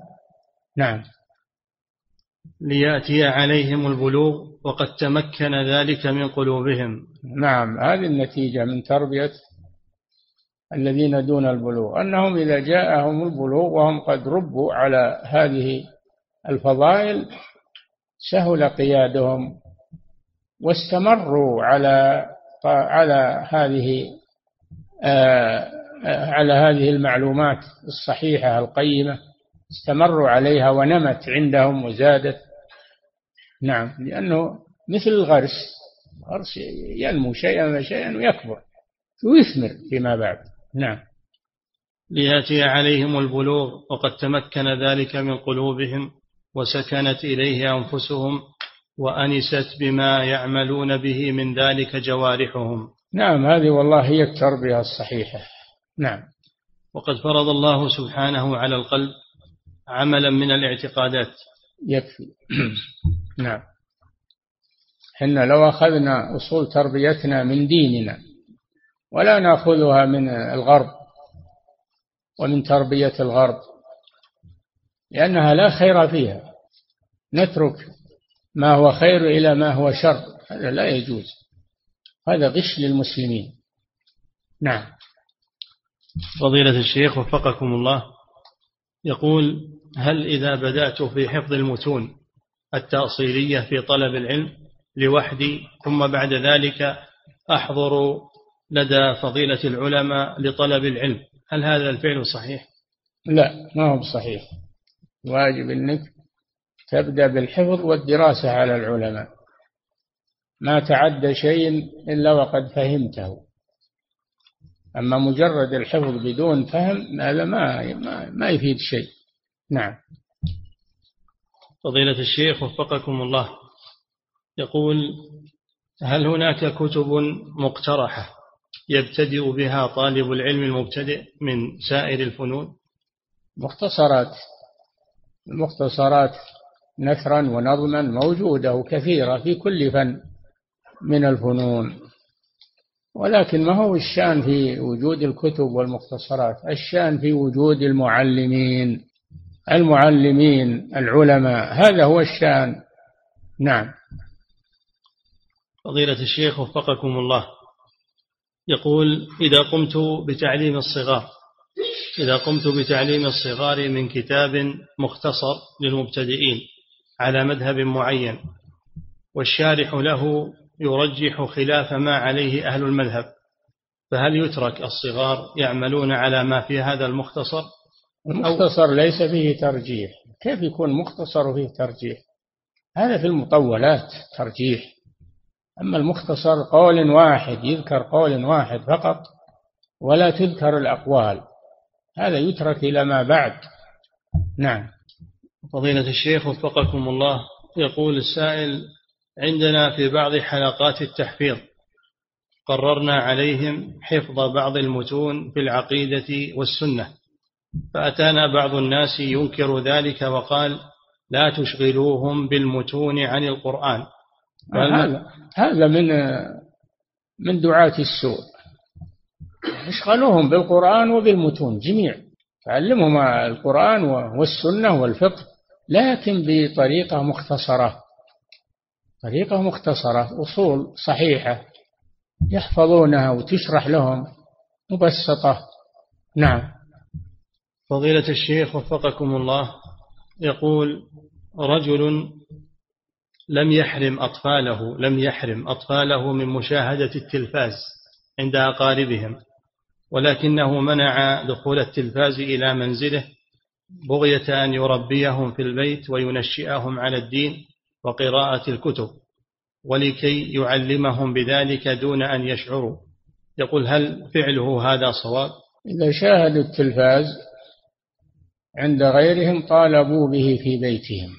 نعم. ليأتي عليهم البلوغ وقد تمكن ذلك من قلوبهم. نعم هذه النتيجة من تربية الذين دون البلوغ. أنهم إذا جاءهم البلوغ وهم قد ربوا على هذه الفضائل سهل قيادهم واستمروا على على هذه آه، على هذه المعلومات الصحيحة القيمة استمروا عليها ونمت عندهم وزادت. نعم لأنه مثل الغرس الغرس ينمو شيئا فشيئا ويكبر ويثمر فيما بعد. نعم. ليأتي عليهم البلوغ وقد تمكن ذلك من قلوبهم وسكنت إليه أنفسهم وأنست بما يعملون به من ذلك جوارحهم. نعم هذه والله هي التربية الصحيحة. نعم. وقد فرض الله سبحانه على القلب عملا من الاعتقادات. يكفي. نعم. حنا لو أخذنا أصول تربيتنا من ديننا ولا نأخذها من الغرب ومن تربية الغرب لأنها لا خير فيها. نترك ما هو خير إلى ما هو شر. هذا لا يجوز. هذا غش للمسلمين. نعم. فضيلة الشيخ وفقكم الله. يقول هل إذا بدأت في حفظ المتون التأصيلية في طلب العلم لوحدي ثم بعد ذلك أحضر لدى فضيلة العلماء لطلب العلم هل هذا الفعل صحيح؟ لا ما هو صحيح واجب أنك تبدأ بالحفظ والدراسة على العلماء. ما تعدى شيء إلا وقد فهمته. أما مجرد الحفظ بدون فهم هذا ما, ما, ما يفيد شيء. نعم. فضيلة الشيخ وفقكم الله. يقول هل هناك كتب مقترحة يبتدئ بها طالب العلم المبتدئ من سائر الفنون؟ مختصرات. المختصرات نثرا ونظما موجودة وكثيرة في كل فن من الفنون. ولكن ما هو الشأن في وجود الكتب والمختصرات؟ الشأن في وجود المعلمين المعلمين العلماء. هذا هو الشأن. نعم. فضيلة الشيخ وفقكم الله. يقول إذا قمت بتعليم الصغار إذا قمت بتعليم الصغار من كتاب مختصر للمبتدئين على مذهب معين والشارح له يرجح خلاف ما عليه أهل المذهب فهل يترك الصغار يعملون على ما في هذا المختصر؟ المختصر ليس فيه ترجيح. كيف يكون مختصر فيه ترجيح؟ هذا في المطولات ترجيح. أما المختصر قول واحد يذكر قول واحد فقط ولا تذكر الأقوال. هذا يترك إلى ما بعد. نعم. فضيلة الشيخ وفقكم الله يقول السائل عندنا في بعض حلقات التحفيظ. قررنا عليهم حفظ بعض المتون في العقيدة والسنة. فأتانا بعض الناس ينكر ذلك وقال لا تشغلوهم بالمتون عن القرآن. هذا هذا من من دعاة السوء. اشغلوهم بالقرآن وبالمتون جميع. تعلمهم القرآن والسنة والفقه لكن بطريقة مختصرة. طريقة مختصرة أصول صحيحة يحفظونها وتشرح لهم مبسطة. نعم. فضيلة الشيخ وفقكم الله يقول رجل لم يحرم أطفاله لم يحرم أطفاله من مشاهدة التلفاز عند أقاربهم ولكنه منع دخول التلفاز إلى منزله بغية أن يربيهم في البيت وينشئهم على الدين وقراءة الكتب ولكي يعلمهم بذلك دون أن يشعروا. يقول هل فعله هذا صواب؟ إذا شاهدوا التلفاز عند غيرهم طالبوا به في بيتهم.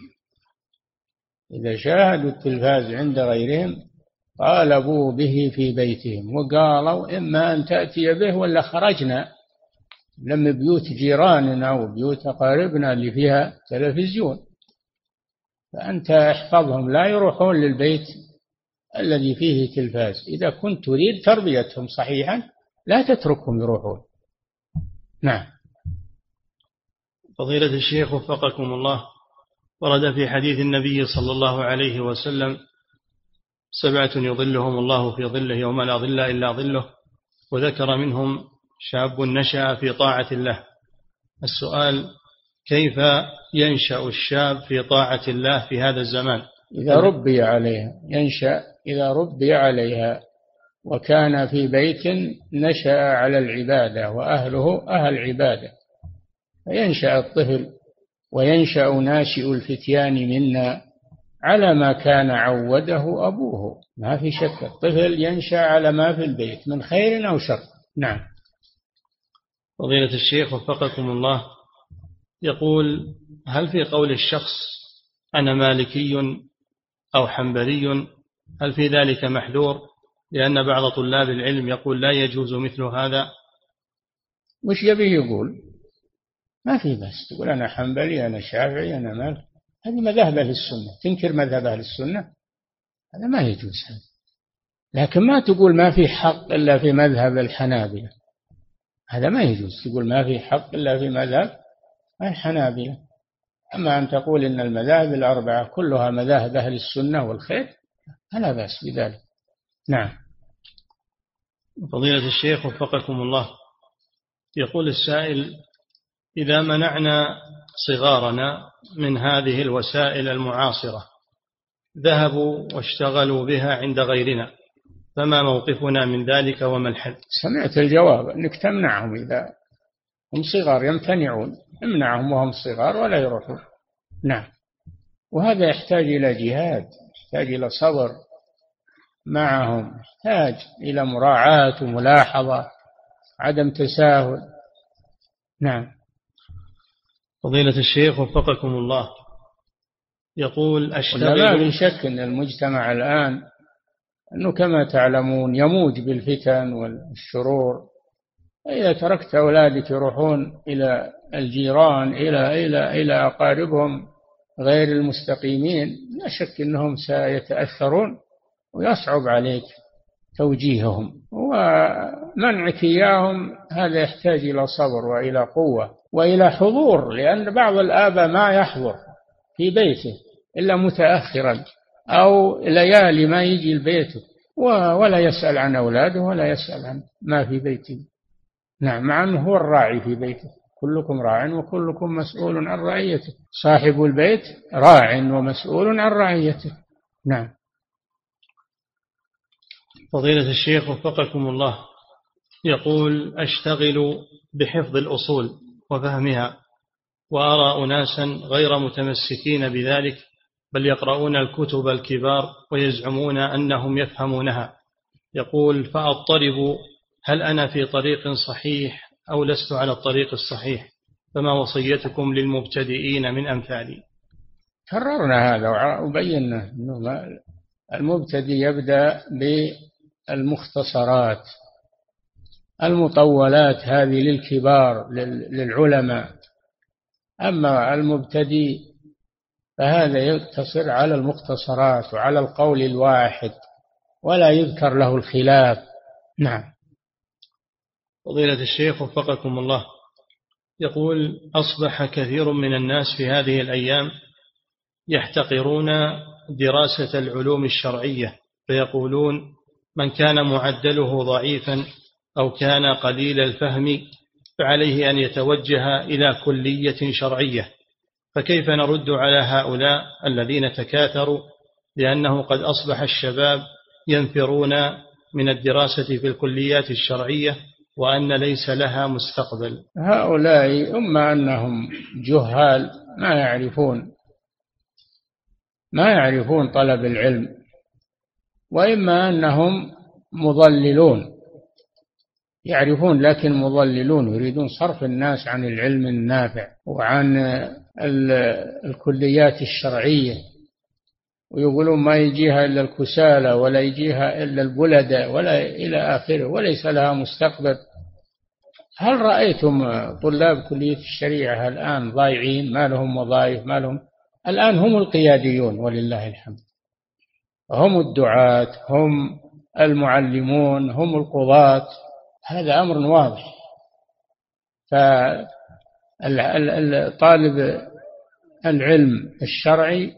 إذا شاهدوا التلفاز عند غيرهم طالبوا به في بيتهم وقالوا إما أن تأتي به ولا خرجنا. لم بيوت جيراننا وبيوت أقاربنا اللي فيها تلفزيون. فأنت احفظهم لا يروحون للبيت الذي فيه تلفاز. إذا كنت تريد تربيتهم صحيحا لا تتركهم يروحون. نعم. فضيلة الشيخ وفقكم الله ورد في حديث النبي صلى الله عليه وسلم سبعة يظلهم الله في ظله يوم لا ظل إلا ظله وذكر منهم شاب نشأ في طاعة الله. السؤال كيف ينشأ الشاب في طاعة الله في هذا الزمان؟ إذا ربي عليها ينشأ إذا ربي عليها. وكان في بيت نشأ على العبادة وأهله أهل عبادة. فينشأ الطفل وينشأ ناشئ الفتيان منا على ما كان عوده أبوه. ما في شك الطفل ينشأ على ما في البيت من خير أو شر. نعم. فضيلة الشيخ وفقكم الله. يقول هل في قول الشخص أنا مالكي أو حنبلي؟ هل في ذلك محذور؟ لأن بعض طلاب العلم يقول لا يجوز مثل هذا. وش يبي يقول؟ ما في بس تقول أنا حنبلي أنا شافعي أنا مال هذه مذاهب أهل السنة. تنكر مذهب أهل السنة؟ هذا ما يجوز هذا. لكن ما تقول ما في حق إلا في مذهب الحنابلة. هذا ما يجوز. تقول ما في حق إلا في مذهب الحنابلة أما أن تقول إن المذاهب الأربعة كلها مذاهب أهل السنة والخير فلا بأس بذلك. نعم. فضيلة الشيخ وفقكم الله. يقول السائل إذا منعنا صغارنا من هذه الوسائل المعاصرة ذهبوا واشتغلوا بها عند غيرنا فما موقفنا من ذلك وما الحل؟ سمعت الجواب أنك تمنعهم إذا هم صغار يمتنعون امنعهم وهم صغار ولا يروحون. نعم. وهذا يحتاج إلى جهاد يحتاج إلى صبر معهم يحتاج إلى مراعاة وملاحظة عدم تساهل. نعم. فضيلة الشيخ وفقكم الله. يقول أشتغل ما من شك أن المجتمع الآن أنه كما تعلمون يموج بالفتن والشرور. إذا تركت أولادك يروحون إلى الجيران إلى إلى إلى أقاربهم غير المستقيمين لا شك أنهم سيتأثرون ويصعب عليك توجيههم. ومنعك إياهم هذا يحتاج إلى صبر وإلى قوة وإلى حضور لأن بعض الآباء ما يحضر في بيته إلا متأخرا أو ليالي ما يجي البيت ولا يسأل عن أولاده ولا يسأل عن ما في بيته. نعم مع أنه هو الراعي في بيته. كلكم راع وكلكم مسؤول عن رعيته. صاحب البيت راع ومسؤول عن رعيته. نعم. فضيلة الشيخ وفقكم الله. يقول أشتغل بحفظ الأصول وفهمها وأرى أناسا غير متمسكين بذلك بل يقرؤون الكتب الكبار ويزعمون أنهم يفهمونها. يقول فأضطرب هل أنا في طريق صحيح أو لست على الطريق الصحيح؟ فما وصيتكم للمبتدئين من أمثالي كررنا هذا وبينا أنه المبتدئ يبدأ بالمختصرات. المطولات هذه للكبار للعلماء. أما المبتدئ فهذا يقتصر على المختصرات وعلى القول الواحد ولا يذكر له الخلاف. نعم. فضيلة الشيخ وفقكم الله. يقول أصبح كثير من الناس في هذه الأيام يحتقرون دراسة العلوم الشرعية فيقولون من كان معدله ضعيفا أو كان قليل الفهم فعليه أن يتوجه إلى كلية شرعية. فكيف نرد على هؤلاء الذين تكاثروا لأنه قد أصبح الشباب ينفرون من الدراسة في الكليات الشرعية وأن ليس لها مستقبل. هؤلاء أما أنهم جهال ما يعرفون ما يعرفون طلب العلم وإما أنهم مضللون يعرفون لكن مضللون يريدون صرف الناس عن العلم النافع وعن الكليات الشرعية. ويقولون ما يجيها إلا الكسالى ولا يجيها إلا البلدة ولا إلى آخره وليس لها مستقبل. هل رأيتم طلاب كلية الشريعة الآن ضايعين؟ ما لهم وظائف ما لهم؟ الآن هم القياديون ولله الحمد. هم الدعاة هم المعلمون هم القضاة. هذا أمر واضح. فطالب العلم الشرعي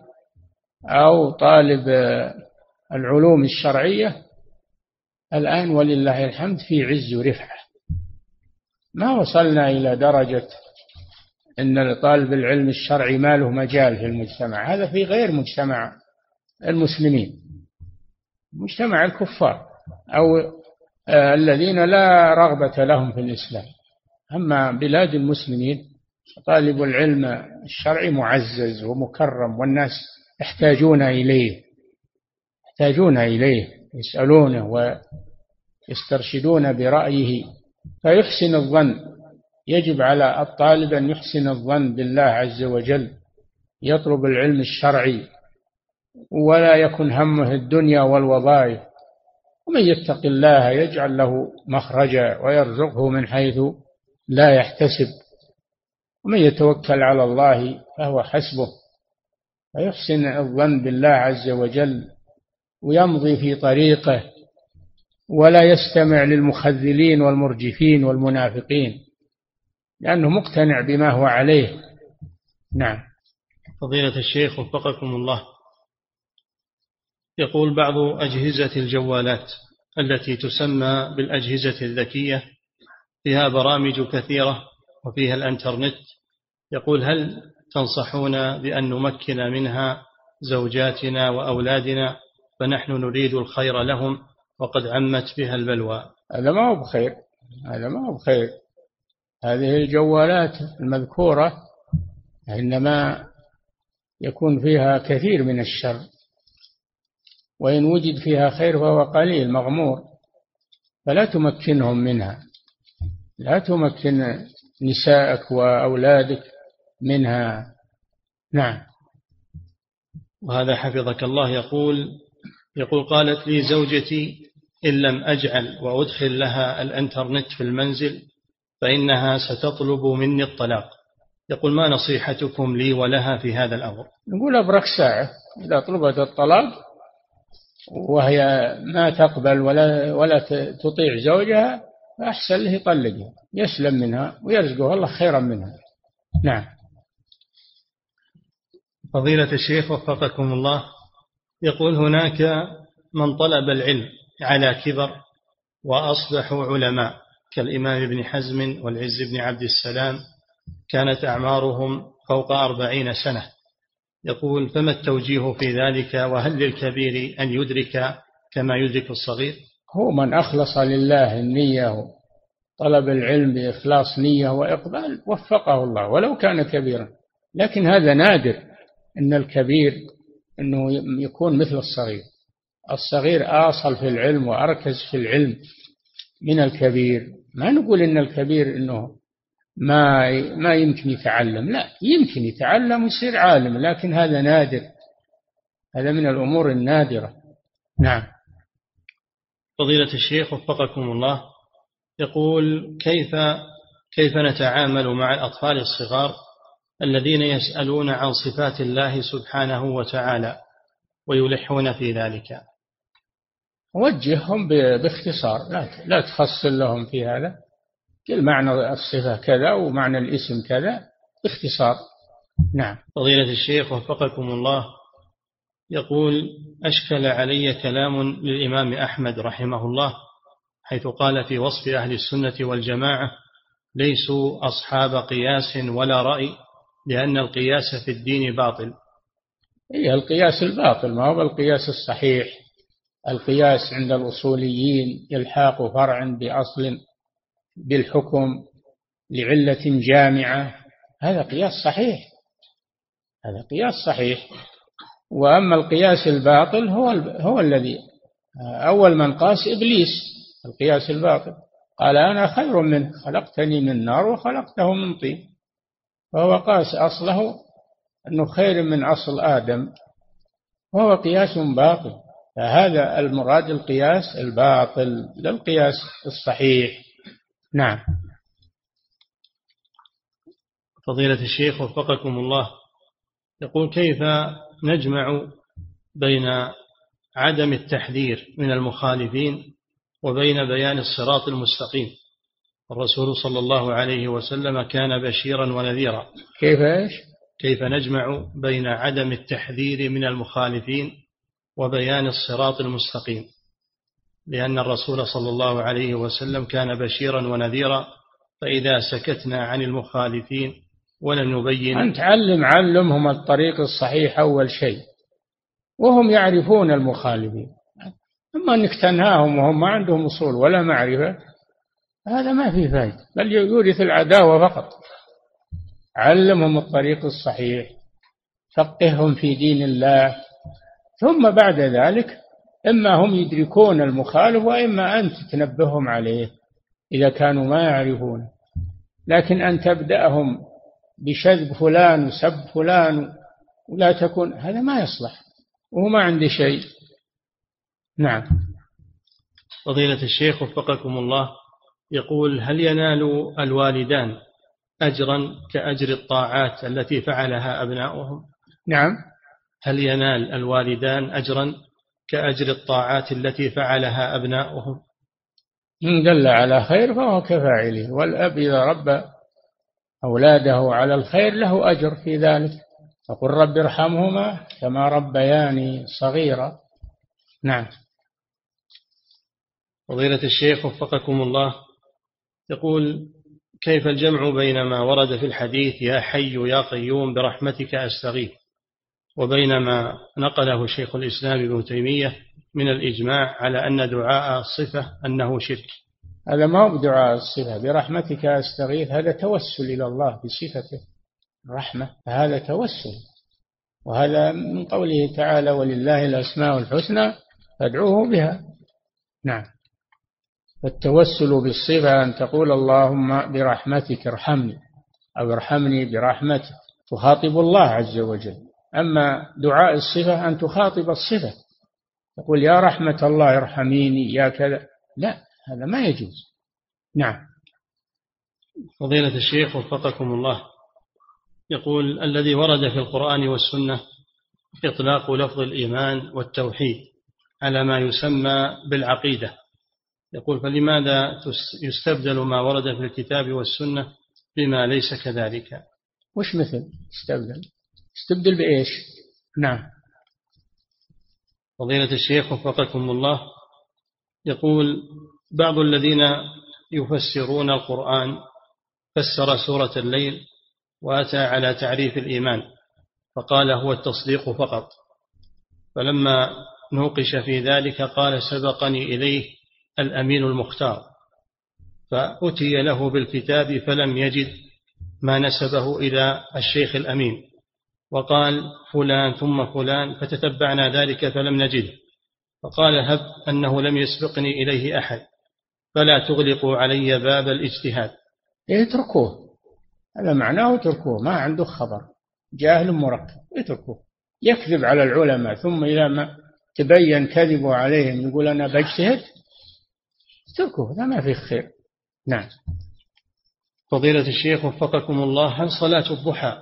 أو طالب العلوم الشرعية الآن ولله الحمد في عز ورفعة ما وصلنا إلى درجة أن طالب العلم الشرعي ما له مجال في المجتمع. هذا في غير مجتمع المسلمين. مجتمع الكفار أو آه، الذين لا رغبة لهم في الإسلام. أما بلاد المسلمين طالب العلم الشرعي معزز ومكرم والناس يحتاجون إليه يحتاجون إليه يسألونه ويسترشدون برأيه. فيحسن الظن يجب على الطالب أن يحسن الظن بالله عز وجل يطلب العلم الشرعي ولا يكن همه الدنيا والوظائف. ومن يتق الله يجعل له مخرجا ويرزقه من حيث لا يحتسب. ومن يتوكل على الله فهو حسبه. ويحسن الظن بالله عز وجل ويمضي في طريقه ولا يستمع للمخذلين والمرجفين والمنافقين لأنه مقتنع بما هو عليه. نعم. فضيلة الشيخ وفقكم الله. يقول بعض أجهزة الجوالات التي تسمى بالأجهزة الذكية فيها برامج كثيرة وفيها الإنترنت. يقول هل تنصحون بأن نمكن منها زوجاتنا وأولادنا فنحن نريد الخير لهم وقد عمت بها البلوى. هذا ما هو بخير هذا ما هو بخير. هذه الجوالات المذكورة إنما يكون فيها كثير من الشر وإن وجد فيها خير فهو قليل مغمور. فلا تمكنهم منها لا تمكن نساءك وأولادك منها. نعم. وهذا حفظك الله يقول يقول قالت لي زوجتي إن لم أجعل وأدخل لها الإنترنت في المنزل فإنها ستطلب مني الطلاق. يقول ما نصيحتكم لي ولها في هذا الأمر؟ نقول أبرك ساعة. إذا طلبت الطلاق وهي ما تقبل ولا ولا تطيع زوجها فأحسن له يطلقها يسلم منها ويرزقه الله خيرا منها. نعم. فضيلة الشيخ وفقكم الله يقول هناك من طلب العلم على كبر وأصبحوا علماء كالإمام ابن حزم والعز بن عبد السلام كانت أعمارهم فوق أربعين سنة. يقول فما التوجيه في ذلك؟ وهل للكبير أن يدرك كما يدرك الصغير؟ هو من أخلص لله النية طلب العلم بإخلاص نية وإقبال وفقه الله ولو كان كبيرا. لكن هذا نادر. أن الكبير أنه يكون مثل الصغير. الصغير آصل في العلم وأركز في العلم من الكبير. ما نقول إن الكبير أنه ما ما يمكن يتعلم لا يمكن يتعلم ويصير عالم لكن هذا نادر. هذا من الأمور النادرة. نعم. فضيلة الشيخ وفقكم الله يقول كيف كيف نتعامل مع الأطفال الصغار الذين يسألون عن صفات الله سبحانه وتعالى ويلحون في ذلك. وجههم باختصار لا لا تفصل لهم في هذا. قل معنى الصفة كذا ومعنى الاسم كذا باختصار. نعم. فضيلة الشيخ وفقكم الله يقول أشكل علي كلام للإمام أحمد رحمه الله حيث قال في وصف أهل السنة والجماعة ليسوا أصحاب قياس ولا رأي. لأن القياس في الدين باطل. إيه القياس الباطل ما هو القياس الصحيح. القياس عند الأصوليين إلحاق فرع بأصل بالحكم لعلة جامعة. هذا قياس صحيح. هذا قياس صحيح. وأما القياس الباطل هو هو الذي أول من قاس إبليس القياس الباطل. قال أنا خير منه خلقتني من نار وخلقته من طين. فهو قاس أصله أنه خير من أصل آدم وهو قياس باطل. فهذا المراد القياس الباطل لا القياس الصحيح. نعم. فضيلة الشيخ وفقكم الله. يقول كيف نجمع بين عدم التحذير من المخالفين وبين بيان الصراط المستقيم؟ الرسول صلى الله عليه وسلم كان بشيرا ونذيرا. كيف إيش؟ كيف نجمع بين عدم التحذير من المخالفين وبيان الصراط المستقيم؟ لأن الرسول صلى الله عليه وسلم كان بشيرا ونذيرا فإذا سكتنا عن المخالفين ولم نبين. أنت علم علمهم الطريق الصحيح أول شيء وهم يعرفون المخالفين. أما أنك تنهاهم وهم ما عندهم أصول ولا معرفة هذا ما فيه فائدة بل يورث العداوة فقط. علمهم الطريق الصحيح فقههم في دين الله. ثم بعد ذلك إما هم يدركون المخالف وإما أنت تنبههم عليه إذا كانوا ما يعرفون. لكن أن تبدأهم بشذب فلان وسب فلان ولا تكون هذا ما يصلح وهو ما عنده شيء. نعم. فضيلة الشيخ وفقكم الله. يقول هل ينال الوالدان أجرا كأجر الطاعات التي فعلها أبناؤهم؟ نعم. هل ينال الوالدان أجرا كأجر الطاعات التي فعلها أبناؤهم؟ من دل على خير فهو كفاعله والأب إذا ربى أولاده على الخير له أجر في ذلك. فقل رب ارحمهما كما ربياني صغيرا. نعم. فضيلة الشيخ وفقكم الله. يقول كيف الجمع بين ما ورد في الحديث يا حي يا قيوم برحمتك أستغيث؟ وبين ما نقله شيخ الإسلام ابن تيمية من الإجماع على أن دعاء الصفة أنه شرك. هذا ما هو بدعاء الصفة برحمتك أستغيث هذا توسل إلى الله بصفته الرحمة فهذا توسل. وهذا من قوله تعالى ولله الأسماء الحسنى فادعوه بها. نعم. فالتوسل بالصفة أن تقول اللهم برحمتك ارحمني أو ارحمني برحمتك تخاطب الله عز وجل. أما دعاء الصفة أن تخاطب الصفة تقول يا رحمة الله ارحميني يا كذا. لا هذا ما يجوز. نعم. فضيلة الشيخ وفقكم الله. يقول الذي ورد في القرآن والسنة إطلاق لفظ الإيمان والتوحيد على ما يسمى بالعقيدة. يقول فلماذا يستبدل ما ورد في الكتاب والسنة بما ليس كذلك? وش مثل استبدل استبدل بإيش؟ نعم. فضيلة الشيخ وفقكم الله يقول بعض الذين يفسرون القرآن فسر سورة الليل وأتى على تعريف الإيمان فقال هو التصديق فقط. فلما نوقش في ذلك قال سبقني إليه الأمين المختار. فأتي له بالكتاب فلم يجد ما نسبه إلى الشيخ الأمين. وقال فلان ثم فلان فتتبعنا ذلك فلم نجده. فقال هب أنه لم يسبقني إليه أحد فلا تغلقوا علي باب الاجتهاد. اتركوه هذا معناه اتركوه ما عنده خبر جاهل مركب اتركوه. يكذب على العلماء ثم إذا ما تبين كذبه عليهم يقول أنا بجتهد. اتركوه هذا ما فيه خير. نعم. فضيلة الشيخ وفقكم الله هل صلاة الضحى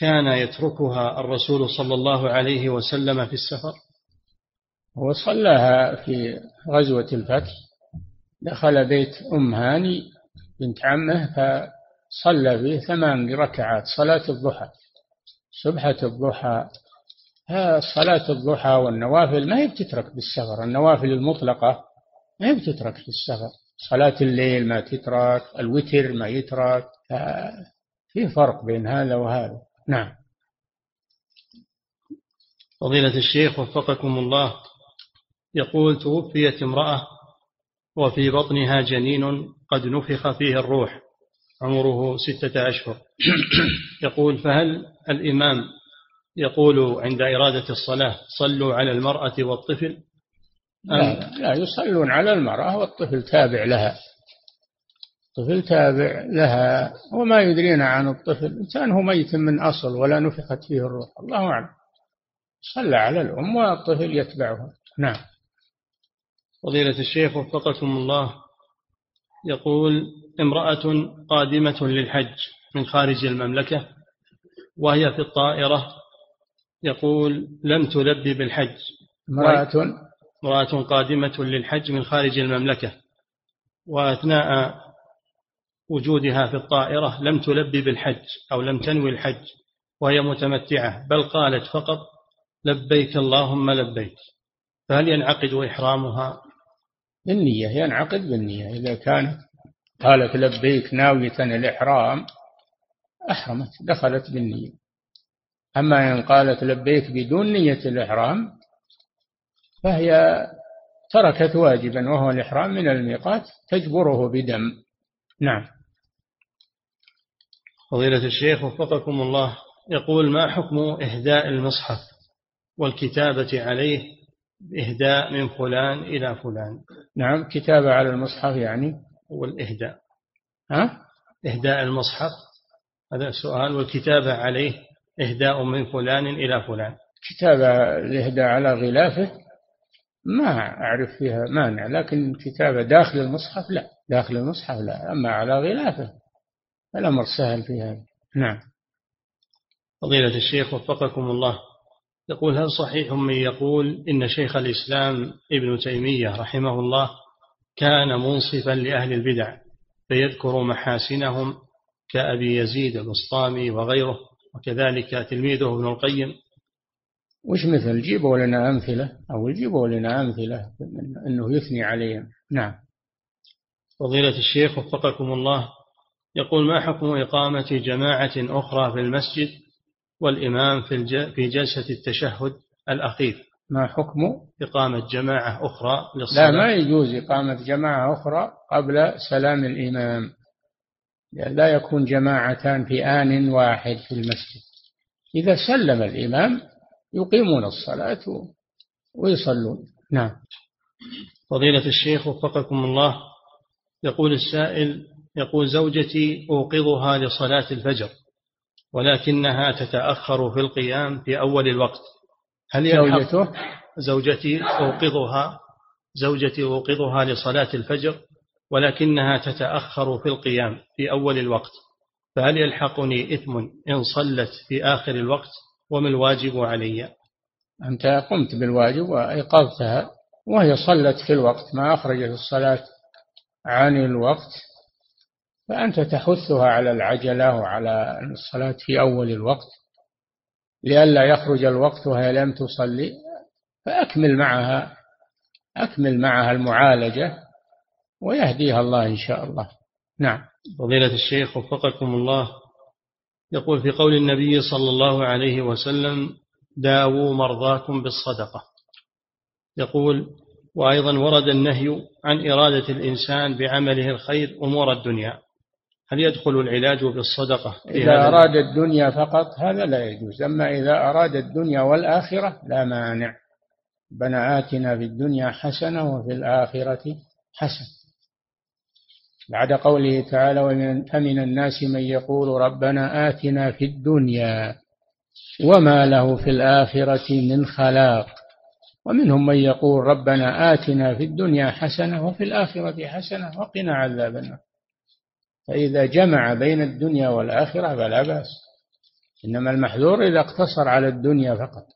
كان يتركها الرسول صلى الله عليه وسلم في السفر؟ هو صلاها في غزوة الفتح. دخل بيت أم هاني بنت عمه فصلى فيه ثمان ركعات صلاة الضحى. سبحة الضحى. صلاة الضحى والنوافل ما هي بتترك بالسفر النوافل المطلقة. ما بتترك في السفر؟ صلاة الليل ما تترك الوتر ما يترك. في فرق بين هذا وهذا. نعم. فضيلة الشيخ وفقكم الله. يقول توفيت امرأة وفي بطنها جنين قد نفخ فيه الروح. عمره ستة أشهر. يقول فهل الإمام يقول عند إرادة الصلاة صلوا على المرأة والطفل؟ لا, لا يصلون على المرأة والطفل تابع لها. الطفل تابع لها وما يدرينا عن الطفل. إنسان هو ميت من أصل ولا نفخت فيه الروح. الله أعلم. صلى على الأم والطفل يتبعها نعم. فضيلة الشيخ وفقكم الله. يقول امرأة قادمة للحج من خارج المملكة وهي في الطائرة. يقول لم تلبي بالحج. امرأة امرأة قادمة للحج من خارج المملكة وأثناء وجودها في الطائرة لم تلبي بالحج أو لم تنوي الحج وهي متمتعة بل قالت فقط لبيك اللهم لبيك. فهل ينعقد إحرامها؟ بالنية ينعقد بالنية. إذا كانت قالت لبيك ناوية الإحرام أحرمت دخلت بالنية. أما إن قالت لبيك بدون نية الإحرام فهي تركت واجبا وهو الإحرام من الميقات تجبره بدم. نعم. فضيلة الشيخ وفقكم الله يقول ما حكم إهداء المصحف والكتابة عليه إهداء من فلان إلى فلان؟ نعم كتابة على المصحف يعني. والإهداء. ها؟ إهداء المصحف هذا سؤال. والكتابة عليه إهداء من فلان إلى فلان؟ كتابة الإهداء على غلافه ما أعرف فيها مانع لكن كتابة داخل المصحف لا داخل المصحف لا أما على غلافه الأمر سهل في هذا. نعم. فضيلة الشيخ وفقكم الله. يقول هل صحيح من يقول إن شيخ الإسلام ابن تيمية رحمه الله كان منصفا لأهل البدع فيذكر محاسنهم كأبي يزيد البسطامي وغيره وكذلك تلميذه ابن القيم وش مثل؟ جيبوا لنا أمثلة. أو جيبوا لنا أمثلة أنه يثني عليهم. نعم. فضيلة الشيخ وفقكم الله. يقول ما حكم إقامة جماعة أخرى في المسجد والإمام في في جلسة التشهد الأخير؟ ما حكم؟ إقامة جماعة أخرى للصلاة. لا ما يجوز إقامة جماعة أخرى قبل سلام الإمام. لا يكون جماعتان في آن واحد في المسجد. إذا سلم الإمام يقيمون الصلاة ويصلون. نعم. فضيلة الشيخ وفقكم الله يقول السائل يقول زوجتي أوقظها لصلاة الفجر ولكنها تتأخر في القيام في أول الوقت. هل زوجته؟ زوجتي أوقظها زوجتي أوقظها لصلاة الفجر ولكنها تتأخر في القيام في أول الوقت فهل يلحقني إثم إن صلت في آخر الوقت؟ وما الواجب علي؟ أنت قمت بالواجب وأيقظتها وهي صلت في الوقت ما أخرجت الصلاة عن الوقت فأنت تحثها على العجلة وعلى الصلاة في أول الوقت. لئلا يخرج الوقت وهي لم تصلي فأكمل معها أكمل معها المعالجة ويهديها الله إن شاء الله. نعم. فضيلة الشيخ وفقكم الله يقول في قول النبي صلى الله عليه وسلم داووا مرضاكم بالصدقة. يقول وأيضا ورد النهي عن إرادة الإنسان بعمله الخير أمور الدنيا. هل يدخل العلاج بالصدقة إذا أراد الدنيا فقط هذا لا يجوز أما إذا أراد الدنيا والآخرة لا مانع. ربنا آتنا في الدنيا حسنة وفي الآخرة حسنة. بعد قوله تعالى ومن فمن الناس من يقول ربنا آتنا في الدنيا وما له في الآخرة من خلاق. ومنهم من يقول ربنا آتنا في الدنيا حسنة وفي الآخرة حسنة وقنا عذاب النار. فإذا جمع بين الدنيا والآخرة فلا بأس. إنما المحذور إذا اقتصر على الدنيا فقط.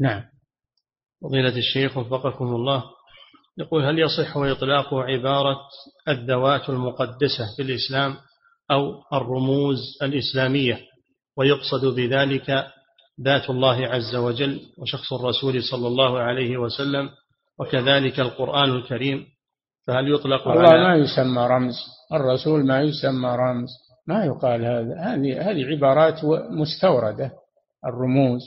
نعم. فضيلة الشيخ وفقكم الله. يقول هل يصح إطلاق عبارة الذوات المقدسة في الإسلام أو الرموز الإسلامية؟ ويقصد بذلك ذات الله عز وجل وشخص الرسول صلى الله عليه وسلم وكذلك القرآن الكريم فهل يطلق الله على ما يسمى رمز الرسول ما يسمى رمز ما يقال هذا هذه هذه عبارات مستوردة الرموز.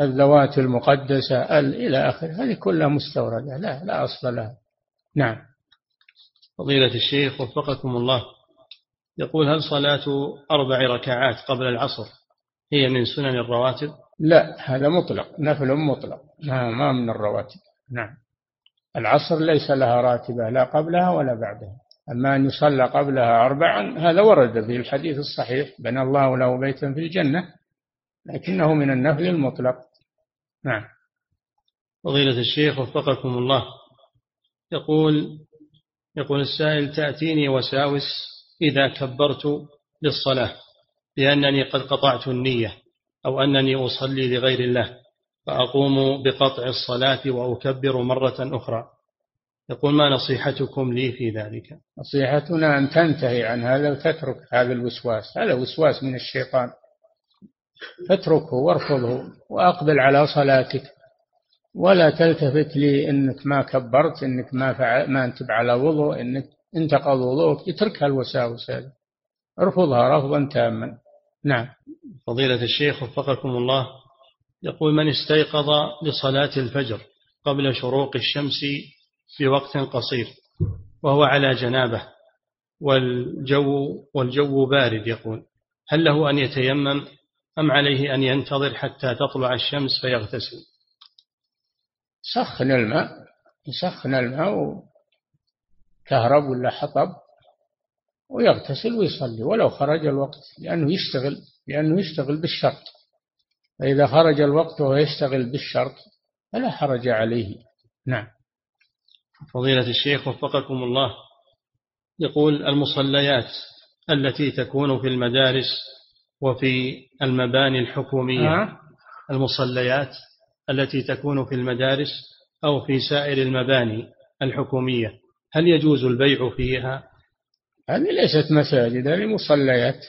الذوات المقدسة ال إلى آخره. هذه كلها مستوردة. لا لا أصل لها. نعم. فضيلة الشيخ وفقكم الله. يقول هل صلاة أربع ركعات قبل العصر هي من سنن الرواتب؟ لا هذا مطلق. نفل مطلق. ما من الرواتب. نعم. العصر ليس لها راتبة لا قبلها ولا بعدها. أما أن يصلى قبلها أربعا هذا ورد في الحديث الصحيح بنى الله له بيتا في الجنة لكنه من النفل المطلق. نعم. فضيلة الشيخ وفقكم الله. يقول يقول السائل تأتيني وساوس إذا كبرت للصلاة لأنني قد قطعت النية أو أنني أصلي لغير الله فأقوم بقطع الصلاة وأكبر مرة أخرى. يقول ما نصيحتكم لي في ذلك؟ نصيحتنا أن تنتهي عن هذا وتترك هذا الوسواس. هذا وسواس من الشيطان. فاتركه وارفضه وأقبل على صلاتك. ولا تلتفت لي إنك ما كبرت إنك ما فعل ما انت على وضوء إنك انتقض وضوءك. اتركها الوساوس هذه. ارفضها رفضا تاما. نعم. فضيلة الشيخ وفقكم الله يقول من استيقظ لصلاة الفجر قبل شروق الشمس بوقت قصير وهو على جنابة والجو والجو بارد يقول هل له أن يتيمم أم عليه أن ينتظر حتى تطلع الشمس فيغتسل؟ سخن الماء يسخن الماء كهرب ولا حطب ويغتسل ويصلي ولو خرج الوقت لأنه يشتغل لأنه يشتغل بالشرط. فإذا خرج الوقت وهو يشتغل بالشرط فلا حرج عليه. نعم. فضيلة الشيخ وفقكم الله يقول المصليات التي تكون في المدارس وفي المباني الحكومية أه؟ المصليات التي تكون في المدارس أو في سائر المباني الحكومية هل يجوز البيع فيها؟ هذه ليست مساجد هذه مصليات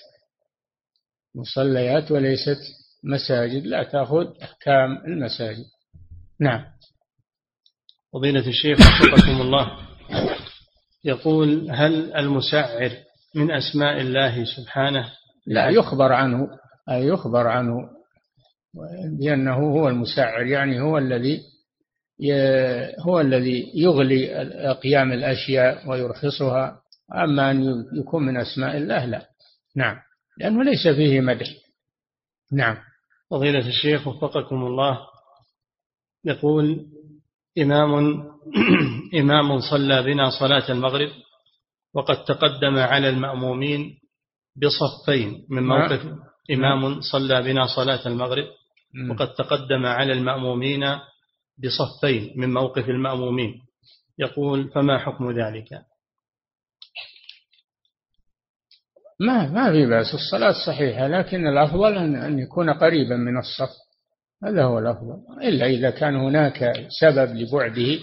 مصليات وليست مساجد لا تأخذ أحكام المساجد نعم فضيلة الشيخ وفقكم الله يقول هل المسعر من أسماء الله سبحانه لا يخبر عنه أي يخبر عنه بأنه هو المسعر يعني هو الذي هو الذي يغلي قيام الأشياء ويرخصها أما أن يكون من أسماء الله لا. نعم. لأنه ليس فيه مدح. نعم. فضيلة الشيخ وفقكم الله. يقول إمام إمام صلى بنا صلاة المغرب وقد تقدم على المأمومين بصفين من نعم. موقف إمام صلى بنا صلاة المغرب وقد تقدم على المأمومين بصفين من موقف المأمومين. يقول فما حكم ذلك؟ ما ما في بأس الصلاة صحيحة لكن الأفضل أن يكون قريبا من الصف. هذا هو الأفضل. إلا إذا كان هناك سبب لبعده.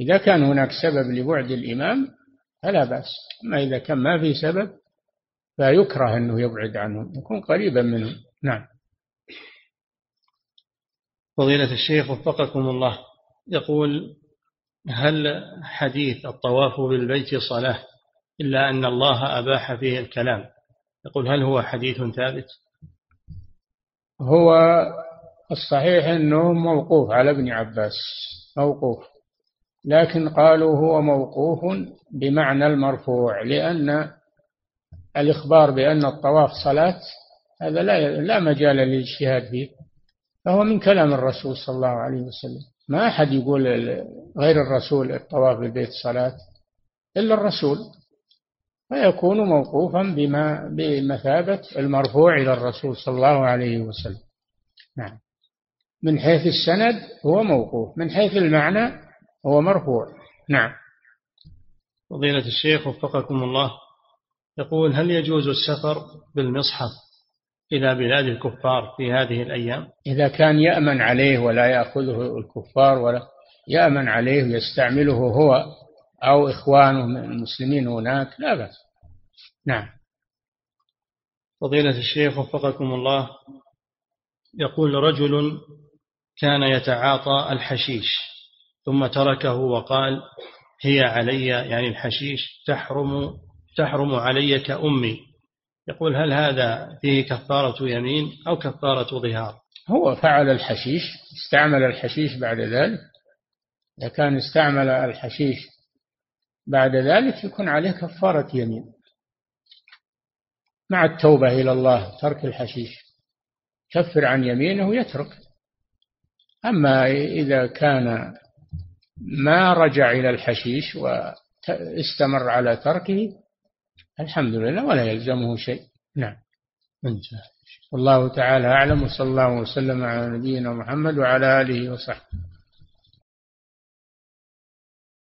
إذا كان هناك سبب لبعد الإمام فلا بأس. أما إذا كان ما في سبب فيكره أنه يبعد عنه يكون قريبا منه نعم. فضيلة الشيخ وفقكم الله. يقول هل حديث الطواف بالبيت صلاة إلا أن الله أباح فيه الكلام؟ يقول هل هو حديث ثابت؟ هو الصحيح أنه موقوف على ابن عباس. موقوف. لكن قالوا هو موقوف بمعنى المرفوع لأن الإخبار بأن الطواف صلاة هذا لا لا مجال للاجتهاد فيه. فهو من كلام الرسول صلى الله عليه وسلم. ما أحد يقول غير الرسول الطواف بالبيت صلاة إلا الرسول. فيكون موقوفا بما بمثابة المرفوع إلى الرسول صلى الله عليه وسلم. نعم. من حيث السند هو موقوف من حيث المعنى هو مرفوع. نعم. فضيلة الشيخ وفقكم الله. يقول هل يجوز السفر بالمصحف إلى بلاد الكفار في هذه الأيام؟ إذا كان يأمن عليه ولا يأخذه الكفار ولا يأمن عليه ويستعمله هو أو إخوانه من المسلمين هناك لا بأس. نعم. فضيلة الشيخ وفقكم الله يقول رجل كان يتعاطى الحشيش ثم تركه وقال هي علي يعني الحشيش تحرم تحرم علي كأمي. يقول هل هذا فيه كفارة يمين أو كفارة ظهار؟ هو فعل الحشيش استعمل الحشيش بعد ذلك. إذا كان استعمل الحشيش بعد ذلك يكون عليه كفارة يمين. مع التوبة إلى الله ترك الحشيش. كفر عن يمينه يترك. أما إذا كان ما رجع إلى الحشيش واستمر على تركه الحمد لله ولا يلزمه شيء. نعم. انتهى. والله تعالى أعلم وصلى الله وسلم على نبينا محمد وعلى آله وصحبه.